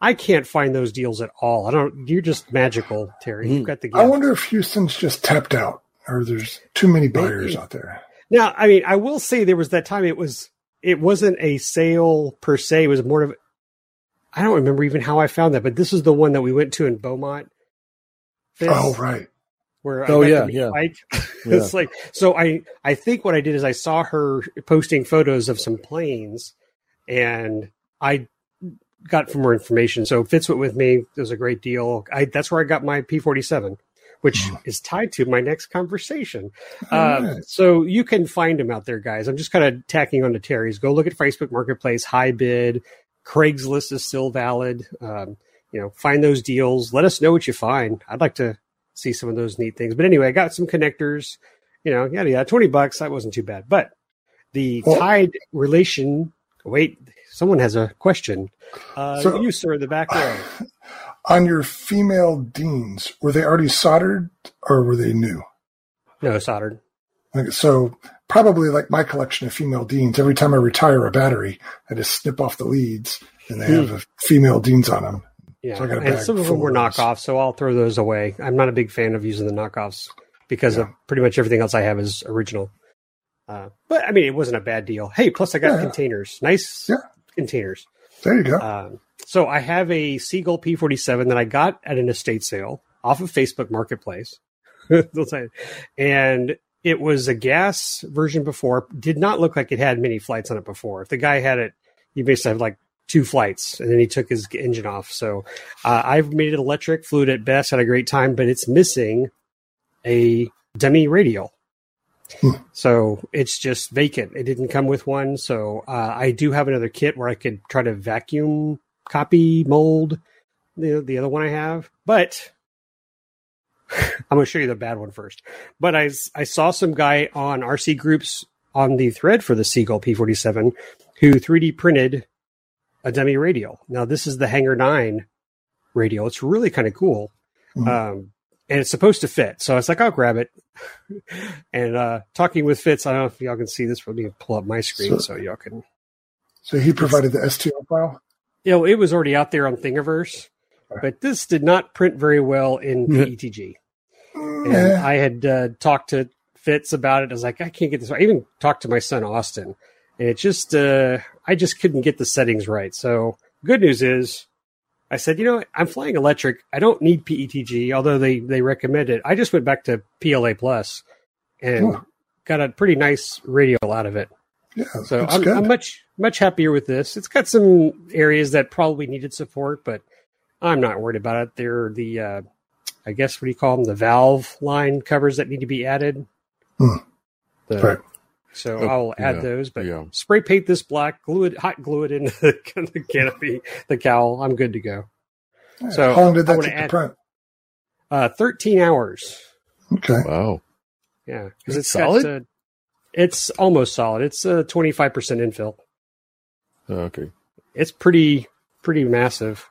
I can't find those deals at all. I don't, you're just magical, Terry. You've hmm. got the gift. I wonder if Houston's just tapped out or there's too many buyers out there. Now, I mean, I will say there was that time it was it wasn't a sale per se. It was more of I don't remember even how I found that, but this is the one that we went to in Beaumont. Fitz, Oh, right. Where Oh, got yeah, yeah. bike. Yeah. it's like so I I think what I did is I saw her posting photos of some planes and I got for more information. So Fitz went with me. It was a great deal. I that's where I got my P forty seven, which is tied to my next conversation. Uh, Alright. so you can find them out there, guys. I'm just kind of tacking on to Terry's. Go look at Facebook Marketplace, HighBid. Craigslist is still valid. Um, you know, find those deals. Let us know what you find. I'd like to see some of those neat things. But anyway, I got some connectors. You know, yeah, yeah, twenty bucks. That wasn't too bad. But the Well- tied relation. Wait, someone has a question. Uh, So- you, sir, in the back row. On your female deans, were they already soldered or were they new? No, soldered. Like, so probably like my collection of female deans. Every time I retire a battery, I just snip off the leads, and they have a female deans on them. Yeah, So I got a and bag some of them were knockoffs, so I'll throw those away. I'm not a big fan of using the knockoffs because of pretty much everything else I have is original. Uh, but I mean, it wasn't a bad deal. Hey, plus I got Yeah. containers, nice Yeah. containers. There you go. Um, so I have a Seagull P47 that I got at an estate sale off of Facebook Marketplace. And it was a gas version before. Did not look like it had many flights on it before. If the guy had it, he basically had like two flights, and then he took his engine off. So uh, I've made it electric, flew it at best, had a great time, but it's missing a dummy radial. So it's just vacant. It didn't come with one. So uh, I do have another kit where I could try to vacuum copy mold the the other one I have, but I'm going to show you the bad one first. But I I saw some guy on RC groups on the thread for the Seagull P47 who 3D printed a dummy radial. Now this is the Hangar 9 radial. It's really kind of cool. Mhm. Um, and it's supposed to fit. So I was like, I'll grab it. and uh, talking with Fitz, I don't know if y'all can see this. But let me pull up my screen so, So- y'all can. So he provided the STL file. You know, it was already out there on Thingiverse, but this did not print very well in. PETG. And Yeah. I had uh, talked to Fitz about it. I was like, I can't get this. I even talked to my son Austin, and it just, uh, I just couldn't get the settings right. So, good news is, I said, you know, I'm flying electric. I don't need PETG, although they they recommend it. I just went back to PLA Plus and Huh. got a pretty nice radial out of it. Yeah, So I'm. I'm much much happier with this. It's got some areas that probably needed support, but I'm not worried about it. They're the uh, I guess what do you call them? The valve line covers that need to be added. Hmm. The, Right. So Oh, I'll add yeah, those, but yeah. spray paint this black, glue it, hot glue it into the, the canopy, the cowl. I'm good to go. So, how long did I that wanna take to print? Uh, 13 hours. Okay. Wow. Yeah, Is because it it's solid? Got, uh, it's almost solid. It's uh, 25% infill. Oh, Okay. It's pretty pretty massive.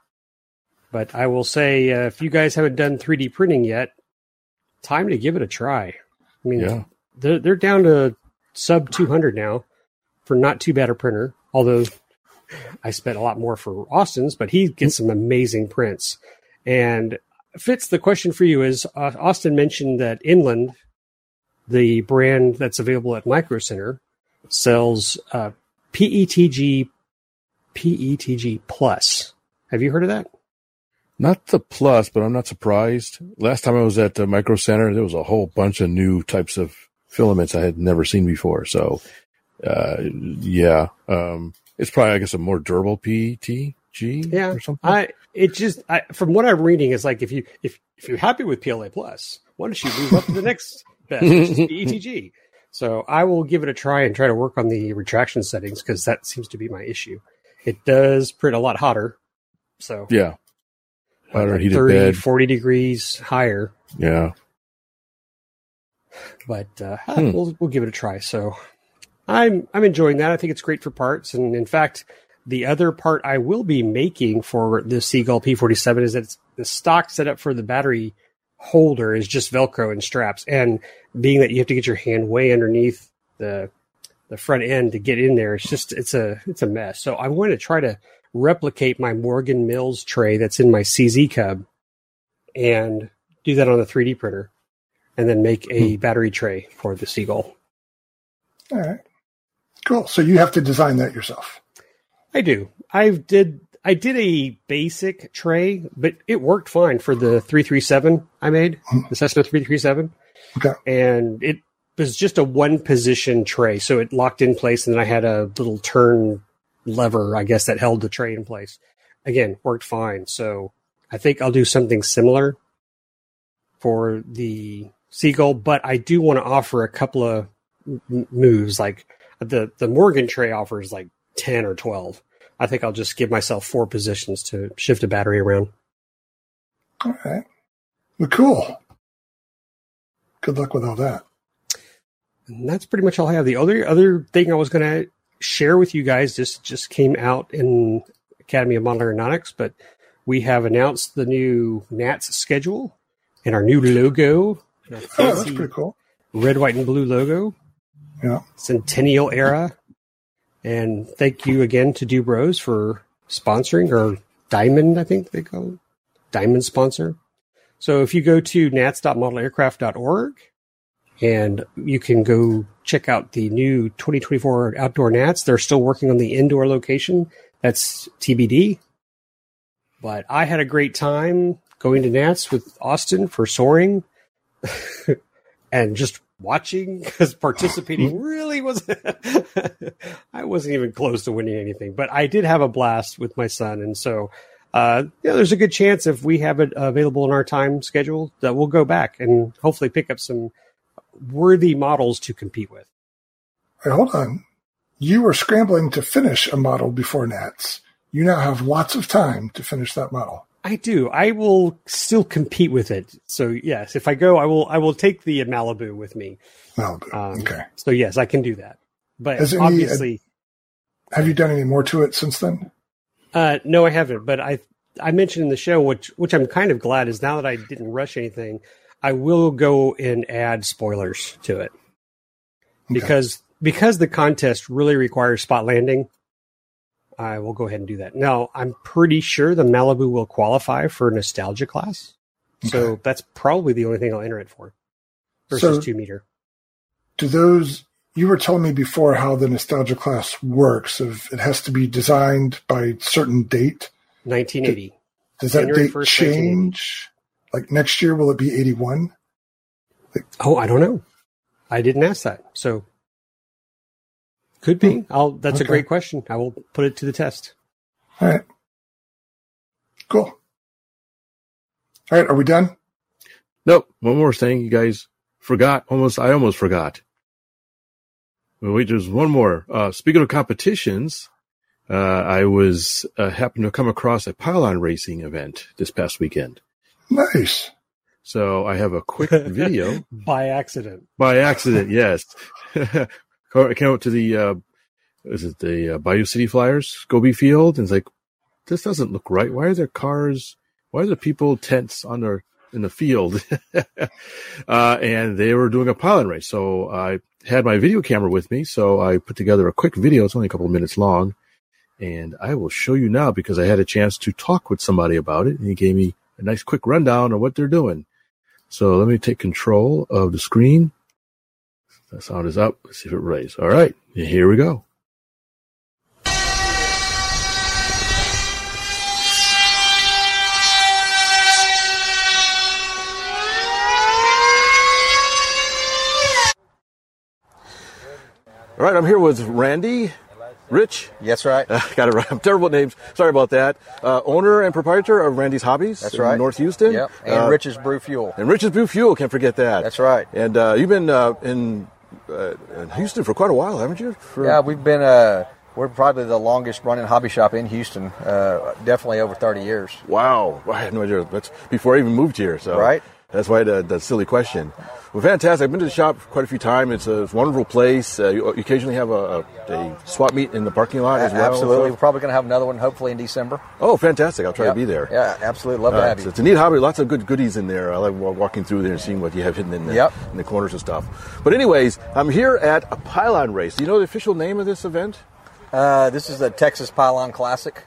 But I will say, uh, if you guys haven't done 3D printing yet, time to give it a try. I mean, Yeah. they're, they're down to sub 200 now for not too bad a printer. Although I spent a lot more for Austin's, but he gets some amazing prints. And Fitz, the question for you is uh, Austin mentioned that Inland, the brand that's available at Micro Center, sells uh, PETG PETG Plus. Have you heard of that? Not the plus, but I'm not surprised. Last time I was at the Micro Center, there was a whole bunch of new types of filaments I had never seen before. So, uh, yeah, um, it's probably, I guess, a more durable PETG Yeah, or something. I it just I, from what I'm reading is like if you if if you're happy with PLA Plus, why don't you move up to the next best, which is PETG? So I will give it a try and try to work on the retraction settings because that seems to be my issue. It does print a lot hotter, so yeah. Hotter like 30, 40 degrees higher. Yeah. But uh, Hmm. we'll we'll give it a try. So I'm I'm enjoying that. I think it's great for parts, and in fact, the other part I will be making for the Seagull P47 is that it's, the stock setup for the battery holder is just Velcro and straps, and being that you have to get your hand way underneath the the front end to get in there, it's just it's a it's a mess. So I'm going to try to replicate my Morgan Mills tray that's in my CZ Cub, and do that on the 3D printer, and then make a hmm. battery tray for the Seagull. All right. Cool. So you have to design that yourself. I do. I did. I did a basic tray, but it worked fine for the 337 I made, hmm. the Cessna 337. Okay. And it was just a one position tray. So it locked in place, and then I had a little turn lever, I guess, that held the tray in place. Again, worked fine. So I think I'll do something similar for the Seagull, but I do want to offer a couple of moves. Like the, the Morgan tray offers like 10 or 12. I think I'll just give myself four positions to shift a battery around. All right. Well, cool. Good luck with all that. And that's pretty much all I have. The other other thing I was going to share with you guys just just came out in Academy of Model Aeronautics, but we have announced the new NATS schedule and our new logo, Oh, that's pretty cool. red, white, and blue logo, Yeah. Centennial era. And thank you again to Dubros for sponsoring or Diamond, I think they call it. Diamond sponsor. So if you go to nats.modelaircraft.org and you can go check out the new 2024 outdoor nats, they're still working on the indoor location. That's TBD. But I had a great time going to Nats with Austin for soaring and just watching because participating really was I wasn't even close to winning anything, but I did have a blast with my son, and so uh, yeah, there's a good chance if we have it available in our time schedule that we'll go back and hopefully pick up some worthy models to compete with. Hey, hold on. You were scrambling to finish a model before Nats. You now have lots of time to finish that model. I do. I will still compete with it. So yes, if I go, I will. I will take the Malibu with me. Malibu. Um, okay. So yes, I can do that. But Has any- obviously, Have you done any more to it since then? Uh, no, I haven't. But I I mentioned in the show, which which I'm kind of glad is now that I didn't rush anything, I will go and add spoilers to it Okay. because because the contest really requires spot landing. I will go ahead and do that. Now I'm pretty sure the Malibu will qualify for a nostalgia class, so that's probably the only thing I'll enter it for versus So- two meter. Do those you were telling me before how the nostalgia class works of it has to be designed by a certain date 1980. does that January date 1st, change like next year will it be 81 Like, Oh, I don't know. I didn't ask that. So could be. I'll that's a great question. I will put it to the test. all right cool all right are we done Nope. One more thing, you guys forgot. Almost, I almost forgot. Well, wait, there's one more. Uh, speaking of competitions, uh, I was uh, happened to come across a pylon racing event this past weekend. Nice. So I have a quick video by accident. by accident. Yes, I came out to the uh, is it the uh, Bayou City Flyers Gobi Field, and it's like this doesn't look right. Why are there cars? Why are there people tents on their in the field? uh, and they were doing a pylon race, so I had my video camera with me, so I put together a quick video. It's only a couple of minutes long, and I will show you now because I had a chance to talk with somebody about it, and he gave me a nice quick rundown of what they're doing. So let me take control of the screen. The sound is up. Let's see if it raise. All right, here we go. All right, I'm here with Randy, Ritch. Yes, right. Uh, got it right. I'm terrible at names. Sorry about that. Uh, owner and proprietor of Randy's Hobbies. That's in right. North Houston. Yep. And Uh, Ritch's Brew Fuel. and Ritch's Brew Fuel. Can't forget that. That's right. And uh, you've been uh, in, uh, in Houston for quite a while, haven't you? For, Yeah, we've been. Uh, we're probably the longest running hobby shop in Houston. Uh, definitely over 30 years. Wow. I had no idea. That's before I even moved here. So Right. That's why the, the silly question. Well, fantastic. I've been to the shop quite a few times. It's a, it's a wonderful place. Uh, you, occasionally have a, a, a swap meet in the parking lot as well. absolutely. So- We're probably going to have another one hopefully in December. oh, fantastic. I'll try Yep. to be there. Yeah, absolutely. Love to have you. it's a neat hobby. Lots of good goodies in there. I like walking through there and seeing what you have hidden in the, Yep. in the corners and stuff. But anyways, I'm here at a pylon race. Do you know the official name of this event? Uh, this is the Texas Pylon Classic.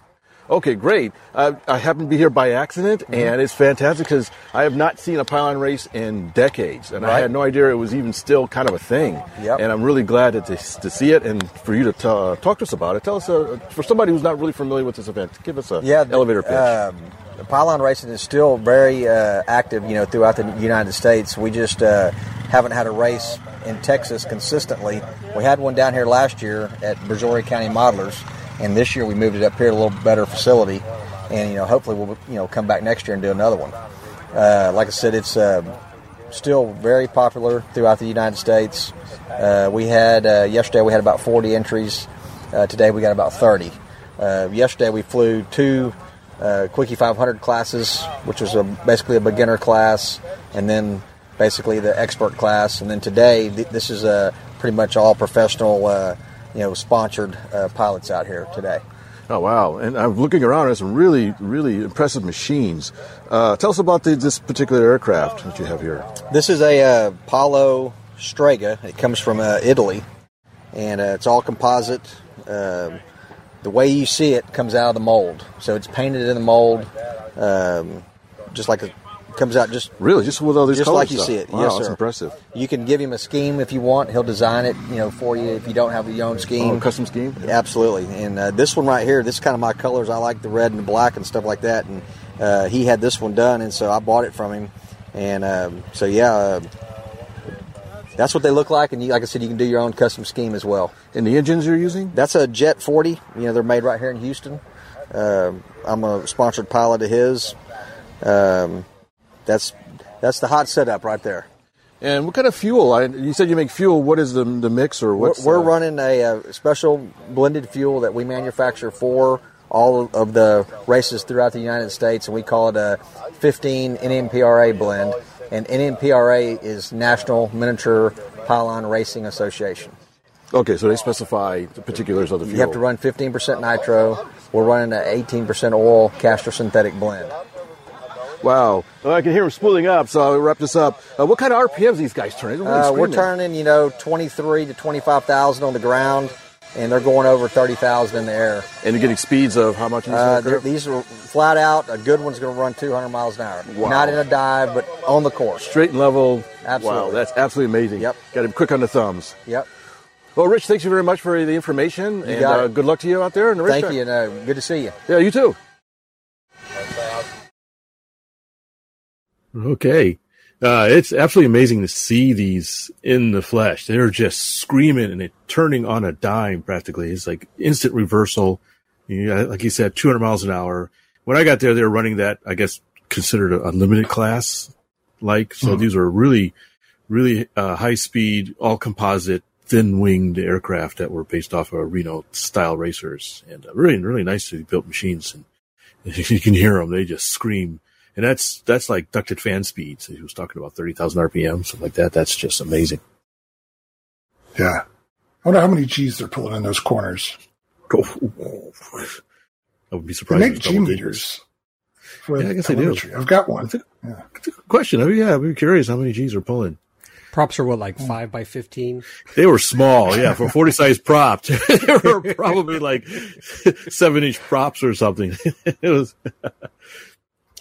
Okay, great. Uh, I happen to be here by accident, Mm-hmm. and it's fantastic because I have not seen a pylon race in decades, and I had no idea it was even still kind of a thing. Yep. And I'm really glad to, to see it and for you to t- uh, talk to us about it. Tell us, uh, for somebody who's not really familiar with this event, give us a Yeah, the- elevator pitch. Um, the pylon racing is still very uh, active, you know, throughout the United States. We just uh, haven't had a race in Texas consistently. We had one down here last year at Brazoria County Modelers, and this year we moved it up here to a little better facility. And you know, hopefully we'll you know come back next year and do another one. Uh, like I said, it's uh, still very popular throughout the United States. Uh, we had uh, yesterday we had about 40 entries. Uh, today we got about 30. Uh, yesterday we flew two Quickie 500 classes, which was a, basically a beginner class, and then basically the expert class. And then today th- this is uh, pretty much all professional, you know, sponsored uh, pilots out here today. Oh wow! And I'm looking around at some really, really impressive machines. Uh, tell us about the, this particular aircraft that you have here. This is a uh, Palo Strega. It comes from uh, Italy, and uh, it's all composite. Um the way you see it comes out of the mold, so it's painted in the mold, um, just like it comes out. Just Really, just with all these Just color like you stuff. see it. Wow, Yes, that's sir. impressive. you can give him a scheme if you want. He'll design it, you know, for you if you don't have your own scheme. Oh, custom scheme. Absolutely. And uh, this one right here, this is kind of my colors. I like the red and the black and stuff like that. And uh, he had this one done, and so I bought it from him. And um, so yeah, uh, that's what they look like. And you, like I said, you can do your own custom scheme as well. And the engines you're using? That's a Jett 40. You know, they're made right here in Houston. Um I'm a sponsored pilot of his. Um, that's that's the hot setup right there. And what kind of fuel? I, you said you make fuel. What is the the mix or We're, we're uh, running a, uh special blended fuel that we manufacture for all of the races throughout the United States, and we call it a 15 NMPRA blend. And NMPRA is National Miniature Pylon Racing Association. Okay, so they specify the particulars of the fuel. You have to run 15% nitro. We're running an 18% oil castor synthetic blend. Wow. Well, I can hear them spooling up, so I'll wrap this up. Uh, what kind of RPMs these guys turning? Really Uh, we're turning, you know, 23 to 25,000 on the ground, and they're going over 30,000 in the air. And you're getting speeds of how much? Uh, these are flat out. A good one's going to run 200 miles an hour. Wow. Not in a dive, but on the course. Straight and level. Absolutely. Wow, that's absolutely amazing. Yep. Got him quick on the thumbs. Yep. Well, Ritch, thank you very much for the information, and uh, good luck to you out there. In the Thank racetrack. you, and uh, good to see you. Yeah, you too. Okay. Uh, it's absolutely amazing to see these in the flesh. They're just screaming and it turning on a dime practically. It's like instant reversal. You know, like you said, 200 miles an hour. When I got there, they were running that, I guess, considered a unlimited class like. So these are really, really uh, high speed, all composite, thin winged aircraft that were based off of Reno style racers, and uh, really really nicely built machines. And you can hear them; they just scream. And that's that's like ducted fan speeds. He was talking about thirty thousand RPM, something like that. That's just amazing. Yeah. I wonder how many G's they're pulling in those corners. Oh, I would be They surprised. make G meters. Yeah, I guess they do. I've got one. That's a, Yeah. that's a good question. I mean, yeah, I'm curious how many G's are pulling. Props are what, like hmm. five by fifteen? They were small, yeah, for 40 size props. they were probably like seven inch props or something. it was,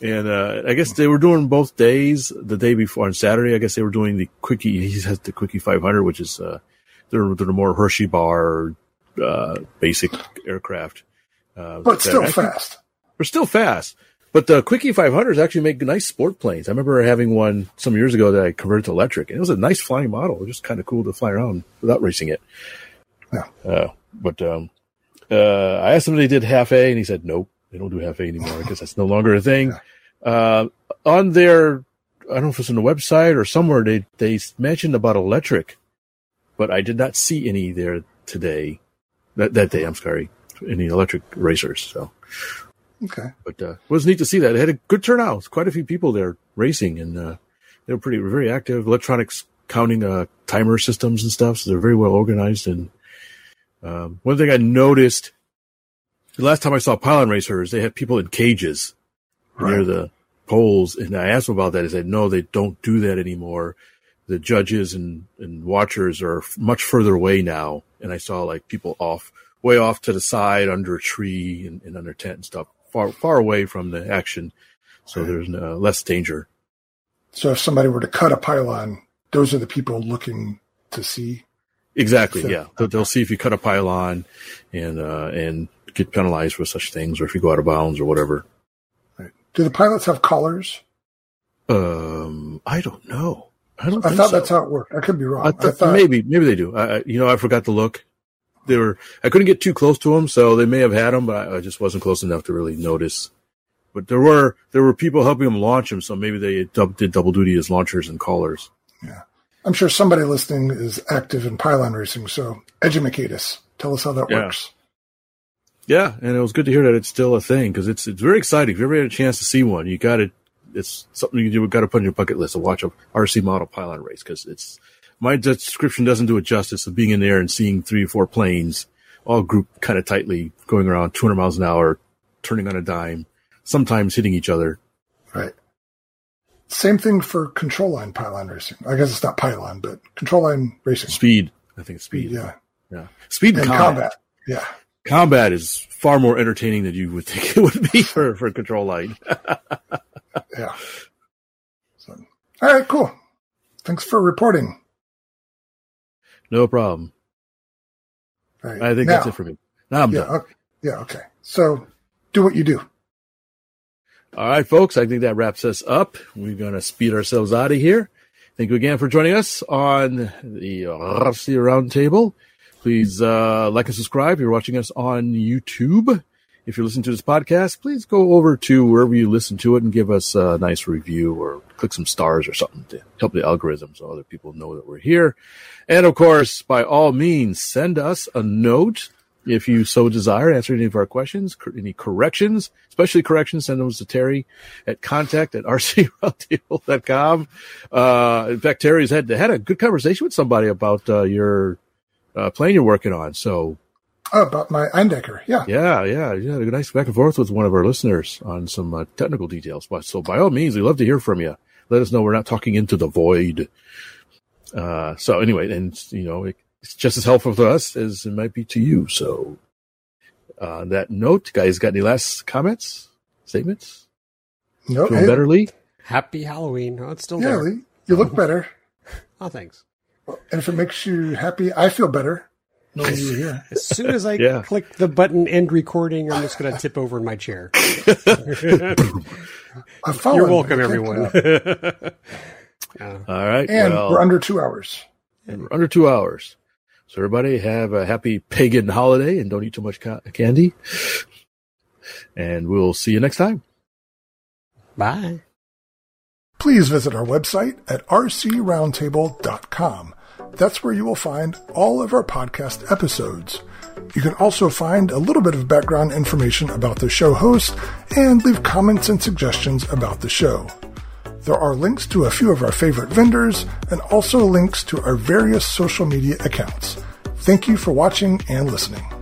and, uh, I guess they were doing both days. The day before on Saturday, I guess they were doing the quickie. He has the quickie 500, which is, uh, they're, they're more Hershey bar, uh, basic aircraft. Uh, But still actually- fast. They're still fast. But the Quickie 500s actually make nice sport planes. I remember having one some years ago that I converted to electric, and it was a nice flying model. It was just kind of cool to fly around without racing it. Yeah. Uh, but um, uh, I asked him if they did half A, and he said nope, they don't do half A anymore. I guess that's no longer a thing. Uh, on their, I don't know if it's on the website or somewhere, they they mentioned about electric, but I did not see any there today. That that day, I'm sorry, any electric racers. So. Okay. But uh, it was neat to see that. It had a good turnout. Quite a few people there racing, and uh, they were pretty very active. Electronics counting uh, timer systems and stuff, so they're very well organized. And um, one thing I noticed the last time I saw pylon racers, they had people in cages near Right. the poles, and I asked them about that. They said no, they don't do that anymore. The judges and, and watchers are f- much further away now, and I saw like people off way off to the side under a tree and, and under tent and stuff, far far away from the action, so there's uh, less danger. So if somebody were to cut a pylon, those are the people looking to see. Exactly, So- yeah. They'll, they'll see if you cut a pylon and uh, and get penalized for such things, or if you go out of bounds or whatever. Do the pilots have collars? Um, I don't know. I don't. I thought so. that's how it worked. I could be wrong. I I, thought maybe maybe they do. I, you know, I forgot to look. They were. I couldn't get too close to them, so they may have had them, but I, I just wasn't close enough to really notice. But there were there were people helping them launch them, so maybe they dub, did double duty as launchers and callers. I'm sure somebody listening is active in pylon racing. So educate us. Tell us how that Yeah. works. Yeah, and it was good to hear that it's still a thing because it's it's very exciting. If you ever had a chance to see one, you got to. It's something you got to put on your bucket list to watch a RC model pylon race because it's my description doesn't do it justice of being in there and seeing three or four planes all grouped kind of tightly going around 200 miles an hour, turning on a dime, sometimes hitting each other. Right. Same thing for control line pylon racing. I guess it's not pylon, but control line racing. Speed, I think it's speed. Yeah. yeah. Speed and, And combat. combat. Yeah. Combat is far more entertaining than you would think it would be for for control line. Yeah. So, all right, cool. Thanks for reporting. no problem. All right. I think Now- that's it for me. Now I'm Yeah. done. Okay. Yeah. Okay. So do what you do. All right, folks, I think that wraps us up. We're going to speed ourselves out of here. Thank you again for joining us on the RC Roundtable. Please uh, like and subscribe if you're watching us on YouTube. If you're listening to this podcast, please go over to wherever you listen to it and give us a nice review or click some stars or something to help the algorithm so other people know that we're here. And of course, by all means, send us a note if you so desire, answer any of our questions, any corrections, especially corrections, send those to Terry at contact at rcroundtable.com. Uh, in fact, Terry's had, had a good conversation with somebody about, uh, your, uh, plane you're working on. So Oh, about my Eindecker. Yeah. yeah, yeah, yeah, a nice back and forth with one of our listeners on some uh, technical details. But so by all means, we love to hear from you. Let us know we're not talking into the void. Uh, so anyway, and you know, it, it's just as helpful to us as it might be to you. So, uh, on that note, guys, got any last comments, statements? No. Feeling hey, better, Lee? Happy Halloween. Oh, it's still yeah, there. Lee, you look better. Oh, thanks. And if it makes you happy, I feel better knowing you were here. As soon as I Yeah. click the button end recording, I'm just going to tip over in my chair. I'm. You're welcome, everyone. Yeah. All right. And well, we're under two hours. and we're under two hours. So everybody have a happy pagan holiday and don't eat too much ca- candy. And we'll see you next time. Bye. Please visit our website at rcroundtable.com. That's where you will find all of our podcast episodes. You can also find a little bit of background information about the show host and leave comments and suggestions about the show. There are links to a few of our favorite vendors and also links to our various social media accounts. Thank you for watching and listening.